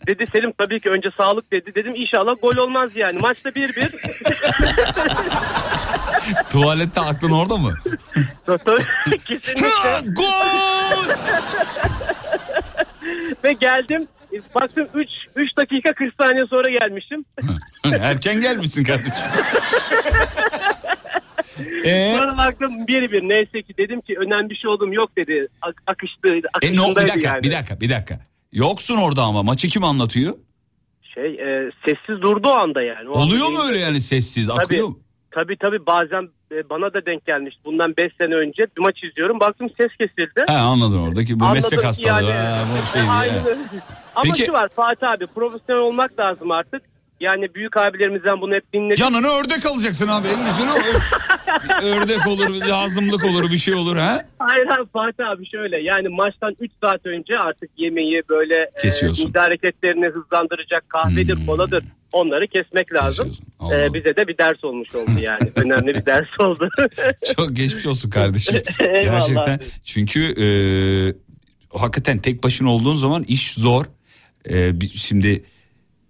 Dedi Selim tabii ki önce sağlık dedi. Dedim inşallah gol olmaz yani. Maçta 1-1. Tuvalette aklın orada mı? Kesinlikle. Gol! Ve geldim. Baktım 3 3 dakika 40 saniye sonra gelmişim. Erken gelmişsin kardeşim. Ee? Sonra baktım bir bir neyse ki dedim ki önemli bir şey oldum yok dedi. Ak- akıştı. E, no, bir akışındaydı dakika yani. bir dakika bir dakika. Yoksun orada ama maçı kim anlatıyor? Şey e, sessiz durdu o anda yani. O Oluyor anda mu öyle yani sessiz Tabii, akıyor mu? tabii tabii bazen e, bana da denk gelmişti. Bundan 5 sene önce bir maç izliyorum. Baktım ses kesildi. He anladın oradaki bu Anladım meslek hastalığı. yani. ha, bu şey. Aynen. Ama Peki- şu var Fatih abi profesyonel olmak lazım artık. Yani büyük abilerimizden bunu hep dinledik. Yanına ördek alacaksın abi güzeli o. ördek olur lazımlık olur bir şey olur ha. Hayır hayır Fatih abi şöyle yani maçtan 3 saat önce artık yemeği böyle e, Kesiyorsun. mide hareketlerini hızlandıracak kahvedir Hmm. koladır onları kesmek lazım. Allah. E, bize de bir ders olmuş oldu yani önemli bir ders oldu. Çok geçmiş olsun kardeşim. Gerçekten çünkü e, hakikaten tek başına olduğun zaman iş zor. E, şimdi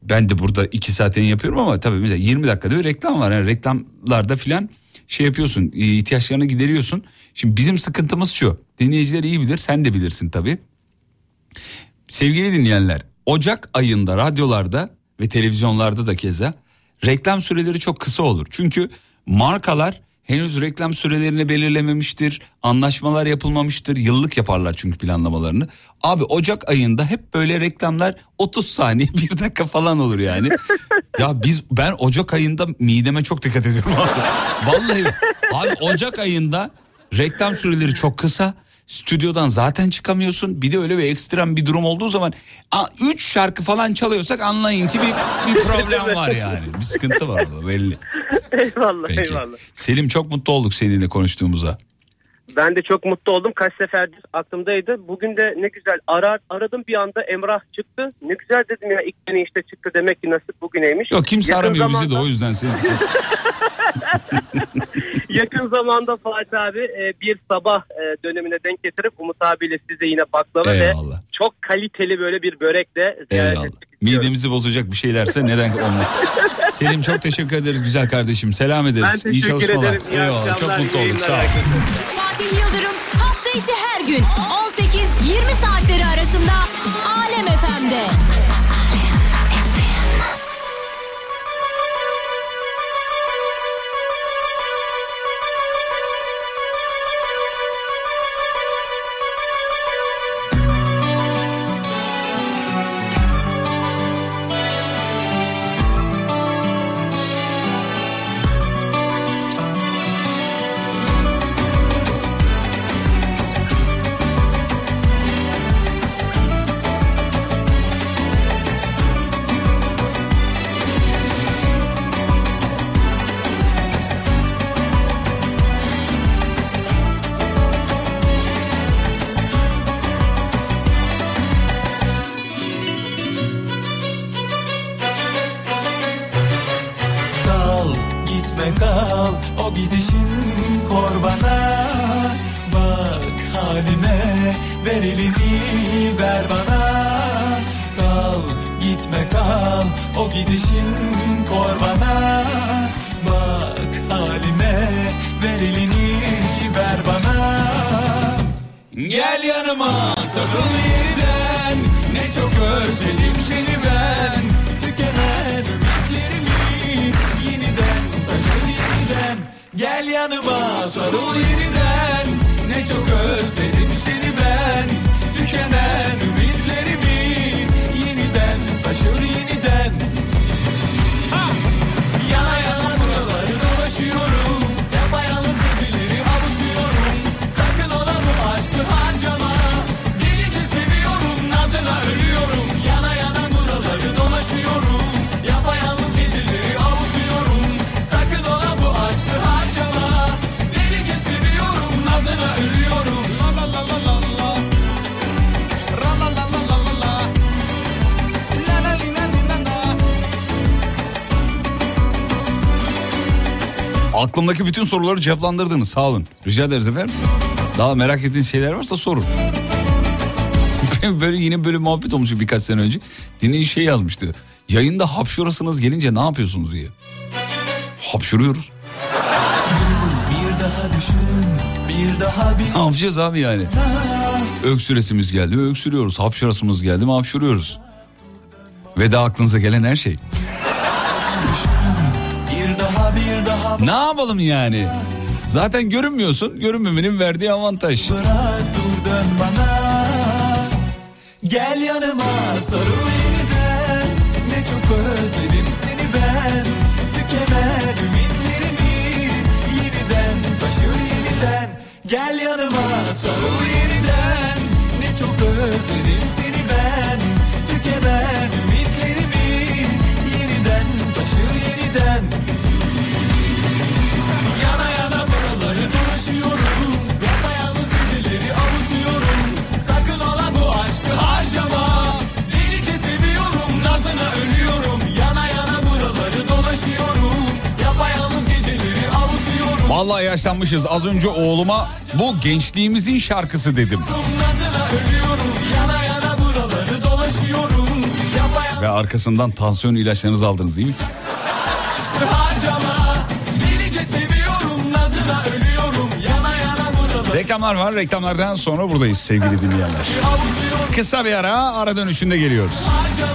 ben de burada iki saatini yapıyorum ama tabii mesela 20 dakikada bir reklam var. Yani reklamlarda filan şey yapıyorsun ihtiyaçlarını gideriyorsun. Şimdi bizim sıkıntımız şu dinleyiciler iyi bilir sen de bilirsin tabii. Sevgili dinleyenler Ocak ayında radyolarda ve televizyonlarda da keza reklam süreleri çok kısa olur. Çünkü markalar henüz reklam sürelerini belirlememiştir. Anlaşmalar yapılmamıştır. Yıllık yaparlar çünkü planlamalarını. Abi Ocak ayında hep böyle reklamlar 30 saniye bir dakika falan olur yani. ya biz ben Ocak ayında mideme çok dikkat ediyorum. Vallahi abi Ocak ayında reklam süreleri çok kısa. Stüdyodan zaten çıkamıyorsun. Bir de öyle bir ekstrem bir durum olduğu zaman 3 şarkı falan çalıyorsak anlayın ki bir, bir problem var yani. Bir sıkıntı var orada belli. eyvallah Peki. eyvallah. Selim çok mutlu olduk seninle konuştuğumuza. Ben de çok mutlu oldum. Kaç seferdir aklımdaydı. Bugün de ne güzel arar, aradım bir anda Emrah çıktı. Ne güzel dedim ya ilk beni işte çıktı demek ki nasip bugüneymiş. Yok kimse Yakın aramıyor bizi de zamanda- o yüzden seni. Yakın zamanda Fatih abi e, bir sabah e, dönemine denk getirip Umut abiyle size yine baklava Eyvallah. ve çok kaliteli böyle bir börekle ziyaret ettik. Midemizi bozacak bir şeylerse neden olmasın. Selim çok teşekkür ederiz güzel kardeşim. Selam ederiz. Ben İyi çalışmalar. ederim. İyi Eyvallah. Çok mutlu olduk. Sağ ol. Fatih Yıldırım hafta içi her gün 18-20 saatleri arasında Alem FM'de. Bütün soruları cevaplandırdınız. Sağ olun. Rica ederiz efendim. Daha merak ettiğiniz şeyler varsa sorun. böyle yine böyle muhabbet olmuş birkaç sene önce. Dinleyici şey yazmıştı. Yayında hapşurasınız gelince ne yapıyorsunuz diye. Hapşuruyoruz. Bir daha düşün bir daha bir Ne yapacağız abi yani? Öksüresimiz geldi mi öksürüyoruz. Hapşurasımız geldi mi hapşuruyoruz. Ve de aklınıza gelen her şey. Ne yapalım yani? Zaten görünmüyorsun. Görünmemenin verdiği avantaj. bırak dur dön bana. Gel yanıma sarıl yeniden. Ne çok özledim seni ben. Tükenen ümitlerimi Yeniden taşır yeniden. Gel yanıma sarıl yeniden. Ne çok özledim seni ben. Tükenen ümitlerimi Yeniden taşır yeniden Vallahi yaşlanmışız. Az önce oğluma bu gençliğimizin şarkısı dedim. Ve arkasından tansiyon ilaçlarınızı aldınız değil mi? harcama Reklamlar var. Reklamlardan sonra buradayız sevgili dinleyenler. Kısa bir ara. Ara dönüşünde geliyoruz. Delice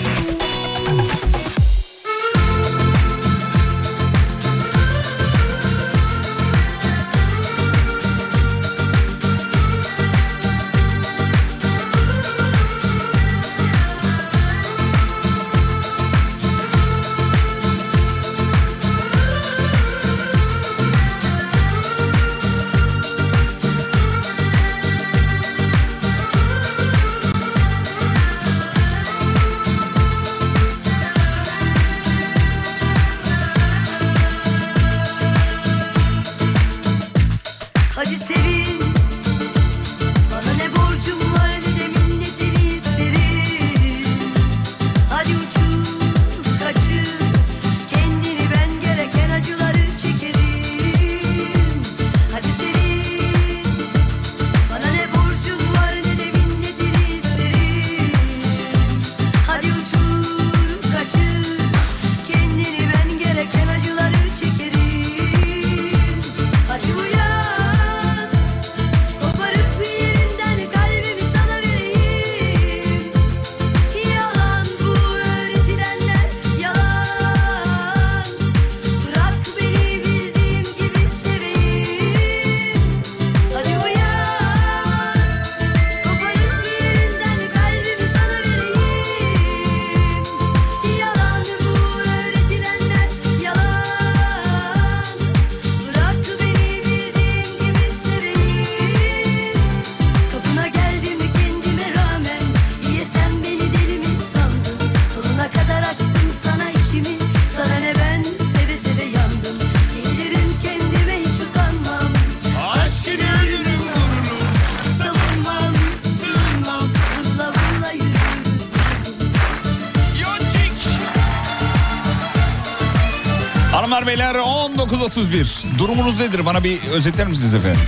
Beyler 19.31. Durumunuz nedir? Bana bir özetler misiniz efendim?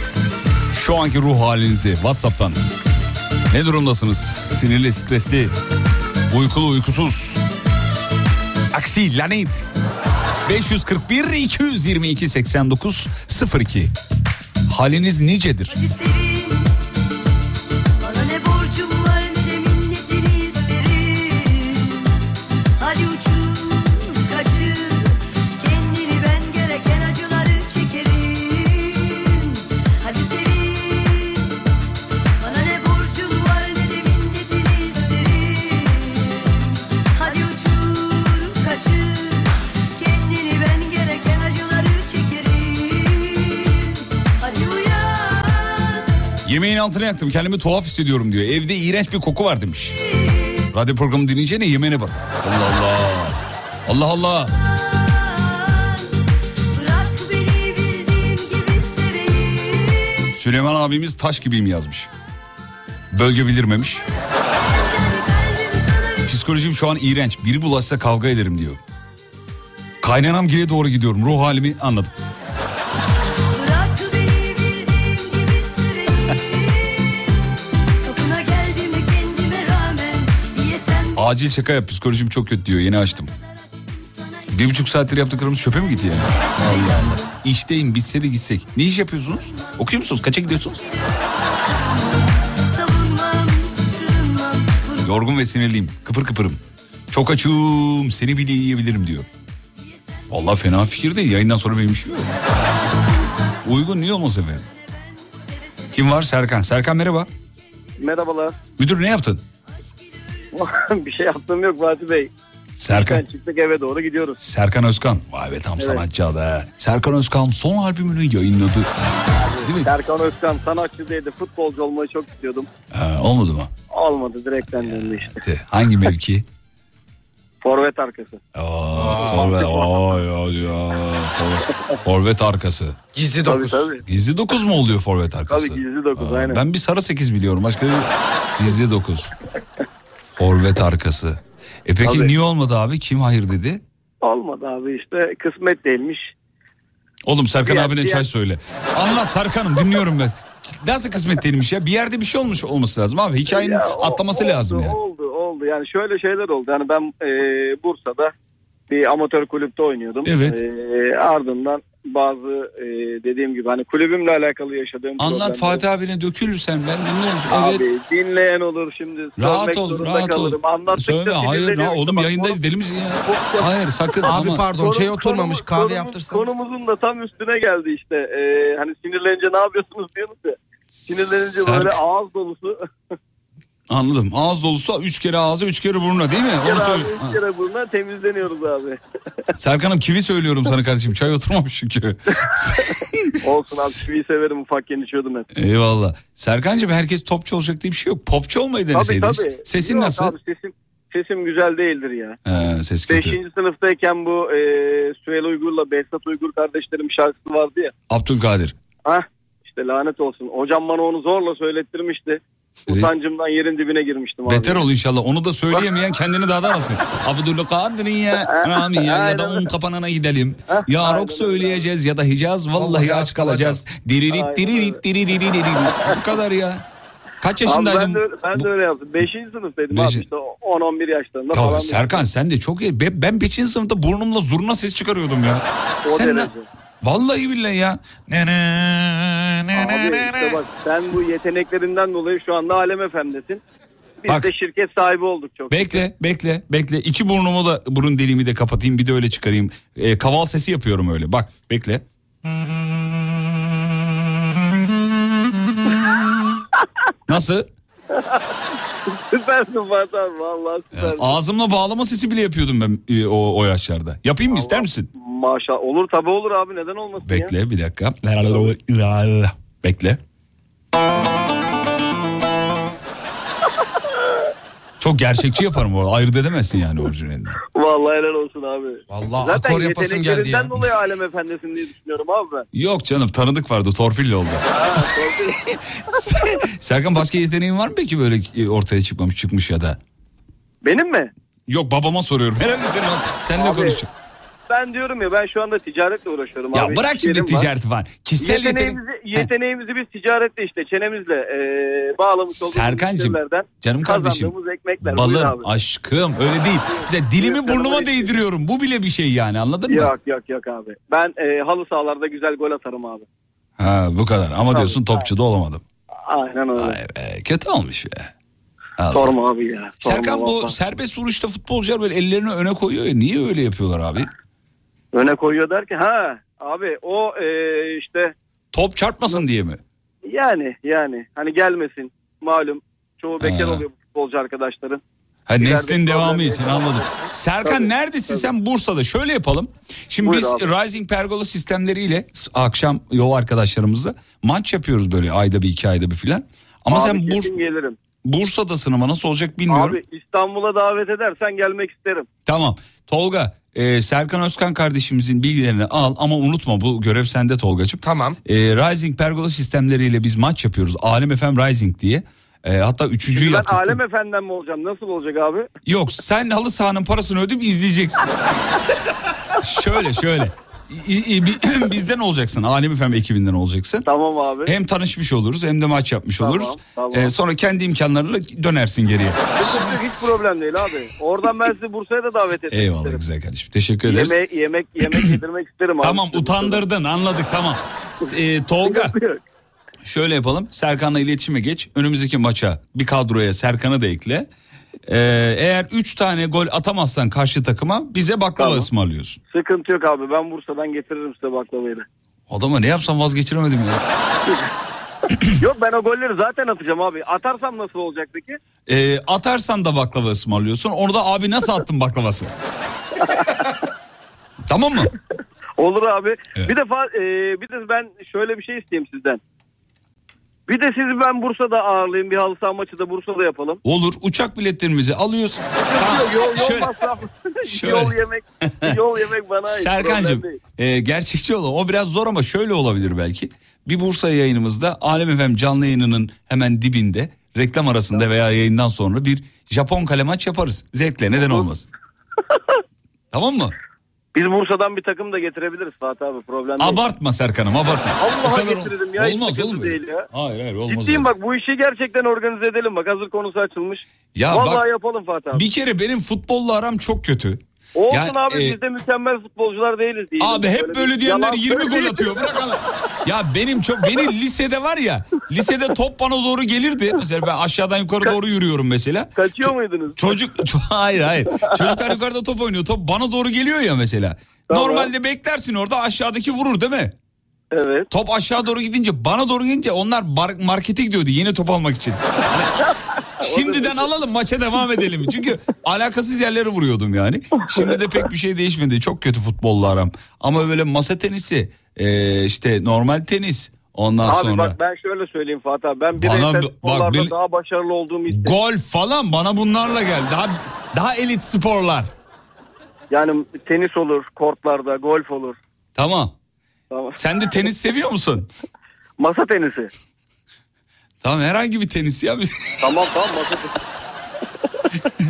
Şu anki ruh halinizi WhatsApp'tan. Ne durumdasınız? Sinirli, stresli, uykulu, uykusuz. Aksi, lanet. 541 222 89 02. Haliniz nicedir? Hadi Yemeğin altına yaktım kendimi tuhaf hissediyorum diyor. Evde iğrenç bir koku var demiş. Radyo programı dinleyince ne yemeğine bak. Allah Allah. Allah Allah. Süleyman abimiz taş gibiyim yazmış. Bölge bildirmemiş. Psikolojim şu an iğrenç. Biri bulaşsa kavga ederim diyor. Kaynanam gire doğru gidiyorum. Ruh halimi anladım. Acil şaka yap psikolojim çok kötü diyor. Yeni açtım. Bir buçuk saattir yaptıklarımız çöpe mi gitti yani? Allah Allah. İşteyim bitse de gitsek. Ne iş yapıyorsunuz? Okuyor musunuz? Kaça gidiyorsunuz? Yorgun ve sinirliyim. Kıpır kıpırım. Çok açım. Seni bile yiyebilirim diyor. Vallahi fena fikir değil. Yayından sonra benim işim yok. Uygun niye olmaz efendim? Kim var? Serkan. Serkan merhaba. Merhabalar. Müdür ne yaptın? bir şey yaptığım yok Fatih Bey. Serkan. Ben çıktık eve doğru gidiyoruz. Serkan Özkan. Vay be tam Evet. sanatçı adı. Serkan Özkan son albümünü yayınladı. Değil mi? Serkan Özkan sanatçı değildi. Futbolcu olmayı çok istiyordum. Ha, olmadı mı? Olmadı direkten döndü işte. Hangi mevki? Forvet arkası. Aa, forvet, ay, ay, ya, forvet, forvet arkası. Gizli Tabii tabii. Gizli dokuz mu oluyor forvet arkası? Tabii gizli dokuz Aa, aynen. Ben bir sarı sekiz biliyorum. Başka bir gizli dokuz. forvet arkası. E peki Tabii. niye olmadı abi? Kim hayır dedi? Olmadı abi işte kısmet değilmiş. Oğlum Serkan Diğer- abine diğer- çay söyle. Anlat Serkan'ım dinliyorum ben. Nasıl kısmet değilmiş ya? Bir yerde bir şey olmuş olması lazım abi. Hikayenin Ya, o- atlaması oldu, lazım ya. Oldu oldu yani şöyle şeyler oldu. Yani ben e, Bursa'da bir amatör kulüpte oynuyordum. Evet. E, ardından bazı e, dediğim gibi hani kulübümle alakalı yaşadığım Anlat Fatih abine dökül sen ben dinliyorum. Evet. Abi dinleyen olur şimdi. Rahat ol, rahat ol. kalırım. Anlattıkça Söyle, hayır, ra- oğlum. Bak, yayındayız deli misin ya? Hayır sakın. Abi ama- pardon çay Konumuz- oturmamış konumuz- kahve konumuz- yaptırsan. Konumuzun da tam üstüne geldi işte. Ee, hani sinirlenince ne yapıyorsunuz diyoruz ya. Sinirlenince Serk- böyle ağız dolusu. Anladım. Ağız dolusu üç kere ağza üç kere burnuna değil mi? Onu Kere söyle. üç kere bundan temizleniyoruz abi. Serkan'ım kivi söylüyorum sana kardeşim. Çay oturmamış çünkü. Olsun abi kiviyi severim ufakken içiyordum hep. Eyvallah. Serkan'cığım herkes topçu olacak diye bir şey yok. Popçu olmayı Tabii deneseydiniz. tabii. Sesin Yok nasıl? Abi, sesim, sesim güzel değildir ya. He, ses kötü. Beşinci sınıftayken bu e, Süheyl Uygur'la Behzat Uygur kardeşlerim şarkısı vardı ya. Abdülkadir. Hah işte lanet olsun. Hocam bana onu zorla söylettirmişti. Utancımdan yerin dibine girmiştim abi. Beter ol inşallah. Onu da söyleyemeyen kendini daha da arasın. Abdülkadir ya Rami ya, ya da un kapanana gidelim. Ya rock söyleyeceğiz ya da Hicaz vallahi aç kalacağız. Diririt diririt diririt diririt. Bu kadar ya. Kaç Abi yaşındaydın? ben de, öyle- ben de öyle yaptım. Beşinci sınıftaydım Beşi- abi işte 10-11 yaşlarında Ya falan. Serkan sen de çok iyi. Be- Ben 5. sınıfta burnumla zurna ses çıkarıyordum ya. O sen derece. Vallahi billahi ya. Ne ne Abi işte bak sen bu yeteneklerinden dolayı şu anda Alem Efendi'sin. Biz Bak. de şirket sahibi olduk çok. Bekle, bekle, bekle. İki burnumu da burun deliğimi de kapatayım bir de öyle çıkarayım. Ee, kaval sesi yapıyorum öyle. Bak, bekle. Nasıl? Süpersin Fatih abi vallahi Ee, süpersin. ağzımla bağlama sesi bile yapıyordum ben e, o, o yaşlarda. Yapayım mı ister misin? Maşallah olur tabi olur abi neden olmasın ya. Bekle bir dakika. Bekle. Çok gerçekçi yaparım bu arada. Ayırt edemezsin yani orijinalini. Vallahi helal olsun abi. Vallahi Zaten akor yapasım geldi ya. dolayı Alem Efendi'sin diye düşünüyorum abi ben. Yok canım tanıdık vardı torpille oldu. Serkan başka yeteneğin var mı peki böyle e, ortaya çıkmamış çıkmış ya da? Benim mi? Yok babama soruyorum. Herhalde senin, seninle Abi, konuşacağım. Ben diyorum ya ben şu anda ticaretle uğraşıyorum Ya abi. bırak şimdi yerim var. ticareti falan. Kişisel yetenek... Yeteneğimizi, yeteneğimizi biz ticaretle işte çenemizle e, bağlamış olduğumuz Serkancığım, canım kardeşim, ekmekler. Balım, aşkım öyle değil. Mesela dilimi burnuma değdiriyorum. Bu bile bir şey yani anladın mı? Yok yok yok abi. Ben e, halı sahalarda güzel gol atarım abi. Ha bu kadar ama Tabii, diyorsun topçu da olamadım. Aynen öyle. Be, kötü olmuş be. Allah. Sorma abi ya. Sorma Serkan bu vallahi. serbest vuruşta futbolcular böyle ellerini öne koyuyor ya. Niye öyle yapıyorlar abi? Öne koyuyor derken ha abi o e, işte Top çarpmasın diye mi? yani yani hani gelmesin malum çoğu bekar oluyor bu futbolcu arkadaşların. Ha İleride neslin devamı için anladım. Serkan Tabii, neredesin sen Bursa'da? Şöyle yapalım. Şimdi Buyur biz abi. Rising Pergola sistemleriyle akşam yol arkadaşlarımızla maç yapıyoruz böyle ayda bir iki ayda bir filan. Ama Abi sen Burs gelirim. Bursa'dasın ama nasıl olacak bilmiyorum. Abi İstanbul'a davet edersen gelmek isterim. Tamam. Tolga, e, Serkan Özkan kardeşimizin bilgilerini al ama unutma bu görev sende Tolgacığım. Tamam. E, Rising Pergola sistemleriyle biz maç yapıyoruz. Alem FM Rising diye. E, hatta üçüncüyü ben yaptık. Alem Efendi'den mi olacağım? Nasıl olacak abi? Yok sen halı sahanın parasını ödeyip izleyeceksin. şöyle şöyle. Bizden olacaksın. Alem FM ekibinden olacaksın. Tamam abi. Hem tanışmış oluruz hem de maç yapmış Tamam, oluruz. tamam. E, sonra kendi imkanlarıyla dönersin geriye. Yok, hiç problem değil abi. Oradan ben sizi Bursa'ya da davet etmek Eyvallah isterim. güzel kardeşim. Teşekkür ederiz. Yemek, yemek, yemek yedirmek isterim abi. Tamam utandırdın anladık tamam. E, Tolga şöyle yapalım. Serkan'la iletişime geç. Önümüzdeki maça bir kadroya Serkan'ı da ekle. E, eğer 3 tane gol atamazsan karşı takıma bize baklava Tamam. ısmarlıyorsun. Sıkıntı yok abi. Ben Bursa'dan getiririm size baklavayı da. Adama ne yapsam vazgeçiremedim ya. yok ben o golleri zaten atacağım abi. Atarsam nasıl olacak peki? E, atarsan da baklava ısmarlıyorsun. Orada abi nasıl attın baklavası? tamam mı? Olur abi. Evet. Bir defa e, bir de ben şöyle bir şey isteyeyim sizden. Bir de sizi ben Bursa'da ağırlayayım. Bir halı saha maçı da Bursa'da yapalım. Olur uçak biletlerimizi alıyoruz. Yok, yol, yol şöyle- masrafı. şöyle. yol yemek. Yol yemek bana ait. Serkan'cığım e, gerçekçi olalım. O biraz zor ama şöyle olabilir belki. Bir Bursa yayınımızda Alem FM canlı yayınının hemen dibinde reklam arasında veya yayından sonra bir Japon kale maç yaparız. Zevkle neden olmasın. tamam mı? Biz Bursa'dan bir takım da getirebiliriz Fatih abi problem değil. Abartma Serkan'ım abartma. Allah'a getiririm ya. Olmaz oğlum. değil ya. Hayır hayır olmaz. Ciddiyim bak bu işi gerçekten organize edelim bak hazır konusu açılmış. Ya Vallahi bak- yapalım Fatih abi. Bir kere benim futbolla aram çok kötü. Olsun Yani, abi e, biz de mükemmel futbolcular değiliz. diyelim. Abi hep bir böyle diyenler yalan 20 gol atıyor. Bırak Allah. Ya benim çok benim lisede var ya. Lisede top bana doğru gelirdi. Mesela ben aşağıdan yukarı doğru yürüyorum mesela. Kaçıyor muydunuz? Çocuk ço- hayır hayır. Çocuklar yukarıda top oynuyor. Top bana doğru geliyor ya mesela. Tamam. Normalde beklersin orada aşağıdaki vurur değil mi? Evet. Top aşağı doğru gidince bana doğru gidince onlar markete gidiyordu yeni top almak için. Şimdiden alalım maça devam edelim. Çünkü alakasız yerlere vuruyordum yani. Şimdi de pek bir şey değişmedi. Çok kötü futbolla aram. Ama böyle masa tenisi, e, işte normal tenis ondan Abi sonra bak ben şöyle söyleyeyim Fatih abi. Ben bireysel sporlarda bil- daha başarılı olduğumu hissediyorum. golf falan bana bunlarla gel. Daha daha elit sporlar. Yani tenis olur, kortlarda, golf olur. Tamam. Tamam. Sen de tenis seviyor musun? Masa tenisi. Tamam herhangi bir tenis ya. Tamam tamam masa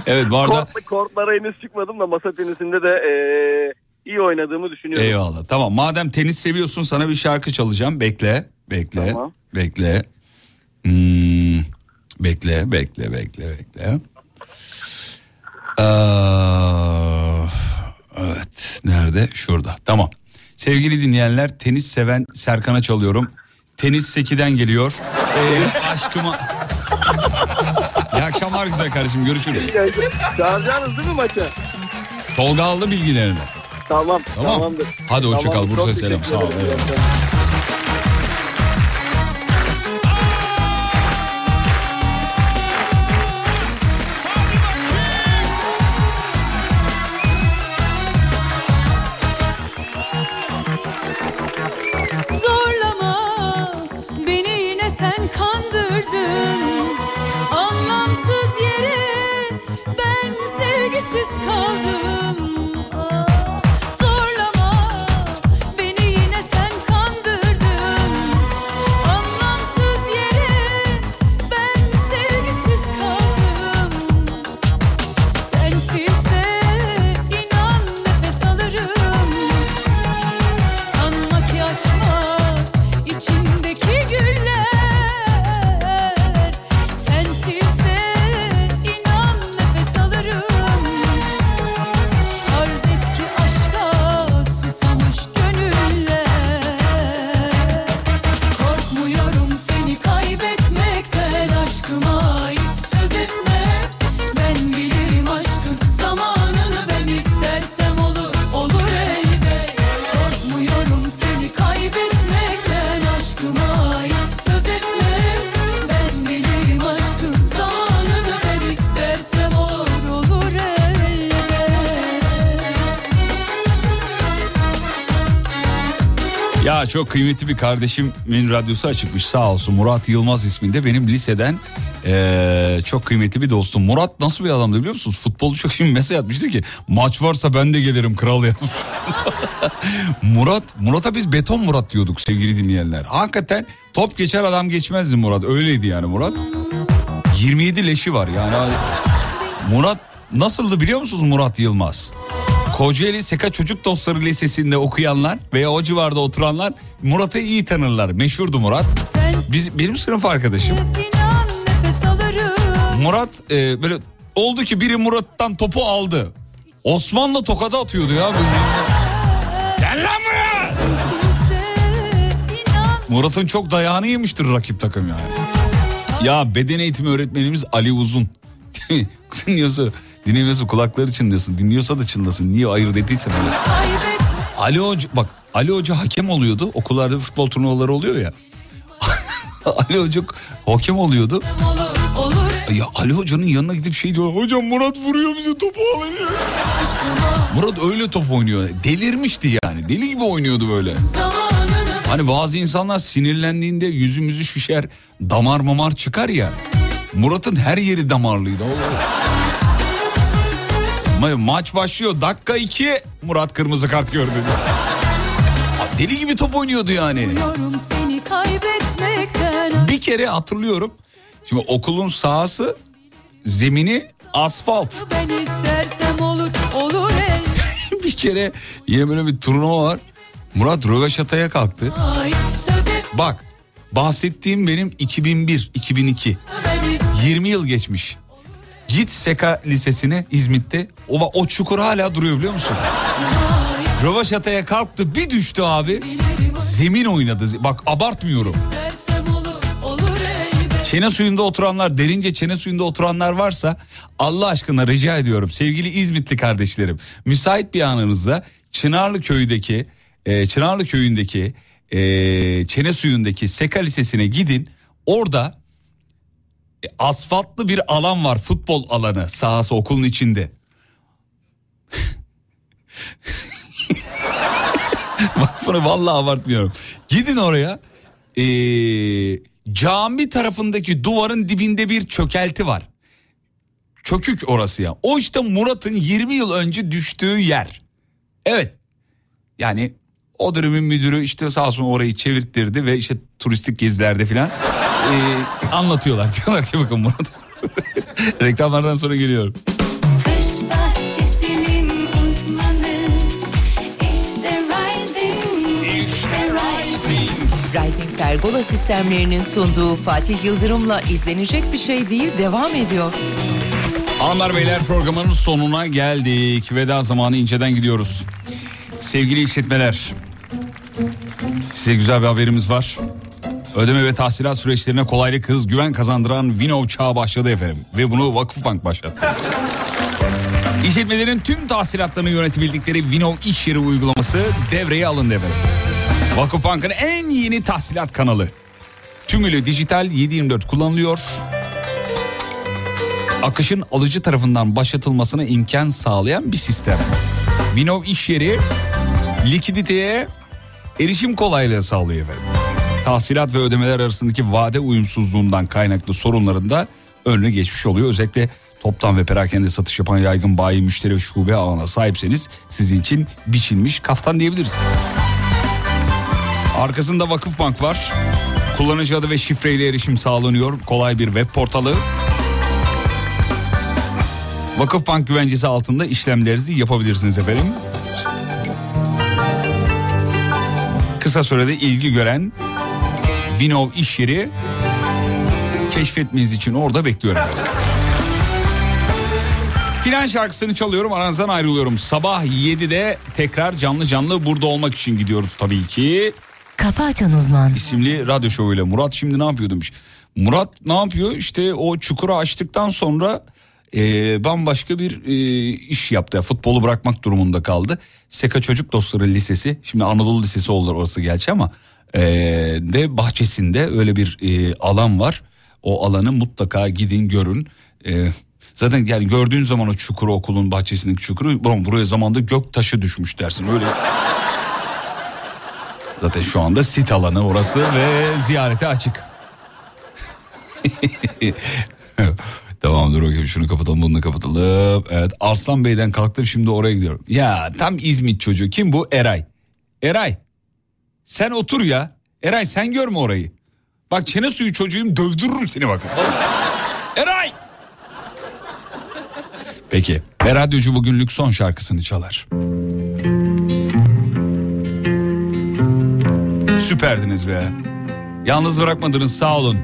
evet bu arada Kort, kortlara henüz çıkmadım da masa tenisinde de eee, iyi oynadığımı düşünüyorum. Eyvallah. Tamam madem tenis seviyorsun sana bir şarkı çalacağım. Bekle. Bekle. Tamam. Bekle. Hmm, bekle, bekle, bekle, bekle. Aa, evet. Nerede? Şurada. Tamam. Sevgili dinleyenler tenis seven Serkan'a çalıyorum. Tenis Seki'den geliyor. Ee, aşkıma... İyi akşamlar güzel kardeşim. Görüşürüz. Çağıracaksınız değil mi maça? Tolga aldı bilgilerini. Tamam. Tamam. Tamamdır. Hadi hoşça kal. Tamam, çok Bursa'ya selam. Sağ ol. Çok kıymetli bir kardeşimin radyosu açıkmış sağ olsun Murat Yılmaz isminde benim liseden eee, çok kıymetli bir dostum. Murat nasıl bir adamdı biliyor musunuz? Futbolu çok iyi mesaj atmış diyor ki maç varsa ben de gelirim kral yazmış. Murat, Murat'a biz beton Murat diyorduk sevgili dinleyenler. Hakikaten top geçer adam geçmezdi Murat öyleydi yani Murat. 27 leşi var yani. Murat nasıldı biliyor musunuz Murat Yılmaz? Kocaeli Seka Çocuk Dostları Lisesi'nde okuyanlar veya o civarda oturanlar Murat'ı iyi tanırlar. Meşhurdu Murat. Biz benim sınıf arkadaşım. Murat e, böyle oldu ki biri Murat'tan topu aldı. Osmanlı tokada atıyordu ya. Gel lan buraya! Murat'ın çok dayağını yemiştir rakip takım yani. Ya beden eğitimi öğretmenimiz Ali Uzun. dinliyorsa, dinlemiyorsa kulakları çınlasın. Dinliyorsa da çınlasın. Niye ayırt ettiyse böyle. Ali Hoca, bak Ali Hoca hakem oluyordu. Okullarda futbol turnuvaları oluyor ya. Ali Hoca hakem oluyordu. Ya Ali Hoca'nın yanına gidip şey diyor. Hocam Murat vuruyor bizi topu alıyor. Murat öyle top oynuyor. Delirmişti yani. Deli gibi oynuyordu böyle. Hani bazı insanlar sinirlendiğinde yüzümüzü şişer, damar mamar çıkar ya. Murat'ın her yeri damarlıydı. Ma- Maç başlıyor. Dakika iki Murat kırmızı kart gördü. Deli gibi top oynuyordu yani. Bir kere hatırlıyorum. Şimdi okulun sahası zemini asfalt. Ben istersem olur olur bir kere yine böyle bir turnuva var. Murat röveşataya kalktı. Ay Bak bahsettiğim benim 2001 2002. ben is- 20 yıl geçmiş. Git Seka Lisesi'ne İzmit'te. O, o çukur hala duruyor biliyor musun? Rövaşataya kalktı bir düştü abi. Zemin oynadı. Bak abartmıyorum. Çene suyunda oturanlar, derince çene suyunda oturanlar varsa Allah aşkına rica ediyorum sevgili İzmitli kardeşlerim. Müsait bir anınızda Çınarlı köydeki, e, Çınarlı köyündeki e, çene suyundaki Seka Lisesi'ne gidin. Orada asfaltlı bir alan var futbol alanı sahası okulun içinde. Bak bunu vallahi abartmıyorum. Gidin oraya. Ee, cami tarafındaki duvarın dibinde bir çökelti var. Çökük orası ya. O işte Murat'ın 20 yıl önce düştüğü yer. Evet. Yani o dönemin müdürü işte sağ olsun orayı çevirttirdi ve işte turistik gezilerde filan ee, anlatıyorlar. Diyorlar ki bakın Murat. Reklamlardan sonra geliyorum. Rising Pergola sistemlerinin sunduğu Fatih Yıldırım'la izlenecek bir şey değil devam ediyor. Hanımlar beyler programının sonuna geldik. Veda zamanı inceden gidiyoruz. Sevgili işletmeler. Size güzel bir haberimiz var. Ödeme ve tahsilat süreçlerine kolaylık hız güven kazandıran Vinov çağı başladı efendim. Ve bunu Vakıfbank başlattı. İşletmelerin tüm tahsilatlarını yönetebildikleri Vinov iş yeri uygulaması devreye alındı efendim. Vakıfbank'ın en yeni tahsilat kanalı. Tümüyle dijital 724 kullanılıyor. Akışın alıcı tarafından başlatılmasına imkan sağlayan bir sistem. Vinov iş yeri likiditeye erişim kolaylığı sağlıyor efendim. Tahsilat ve ödemeler arasındaki vade uyumsuzluğundan kaynaklı sorunların da önüne geçmiş oluyor. Özellikle toptan ve perakende satış yapan yaygın bayi müşteri ve şube ağına sahipseniz sizin için biçilmiş kaftan diyebiliriz. Arkasında Vakıfbank var. Kullanıcı adı ve şifreyle erişim sağlanıyor. Kolay bir web portalı. Vakıfbank güvencesi altında işlemlerinizi yapabilirsiniz efendim. Kısa sürede ilgi gören Vinov iş yeri keşfetmeniz için orada bekliyorum. Final şarkısını çalıyorum aranızdan ayrılıyorum. Sabah 7'de tekrar canlı canlı burada olmak için gidiyoruz tabii ki. Kafa açan uzman. isimli radyo şovuyla. Murat şimdi ne yapıyor demiş. Murat ne yapıyor? İşte o çukuru açtıktan sonra e, bambaşka bir e, iş yaptı. Futbolu bırakmak durumunda kaldı. Seka Çocuk Dostları Lisesi. Şimdi Anadolu Lisesi oldu orası gerçi ama e, de bahçesinde öyle bir e, alan var. O alanı mutlaka gidin görün. E, zaten yani gördüğün zaman o çukuru okulun bahçesindeki çukuru "Ulan buraya zamanda gök taşı düşmüş dersin öyle. Zaten şu anda sit alanı orası ve ziyarete açık. tamam dur bakayım şunu kapatalım bunu kapatalım. Evet Arslan Bey'den kalktım şimdi oraya gidiyorum. Ya tam İzmit çocuğu kim bu? Eray. Eray sen otur ya. Eray sen görme orayı. Bak çene suyu çocuğum dövdürürüm seni bak. Eray! Peki. Ve radyocu bugünlük son şarkısını çalar. Süperdiniz be. Yalnız bırakmadınız sağ olun.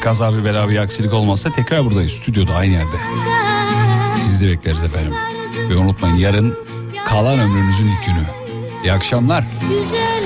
Kaza bir bela bir aksilik olmazsa tekrar buradayız stüdyoda aynı yerde. Sizi de bekleriz efendim. Ve unutmayın yarın kalan ömrünüzün ilk günü. İyi akşamlar. Güzelim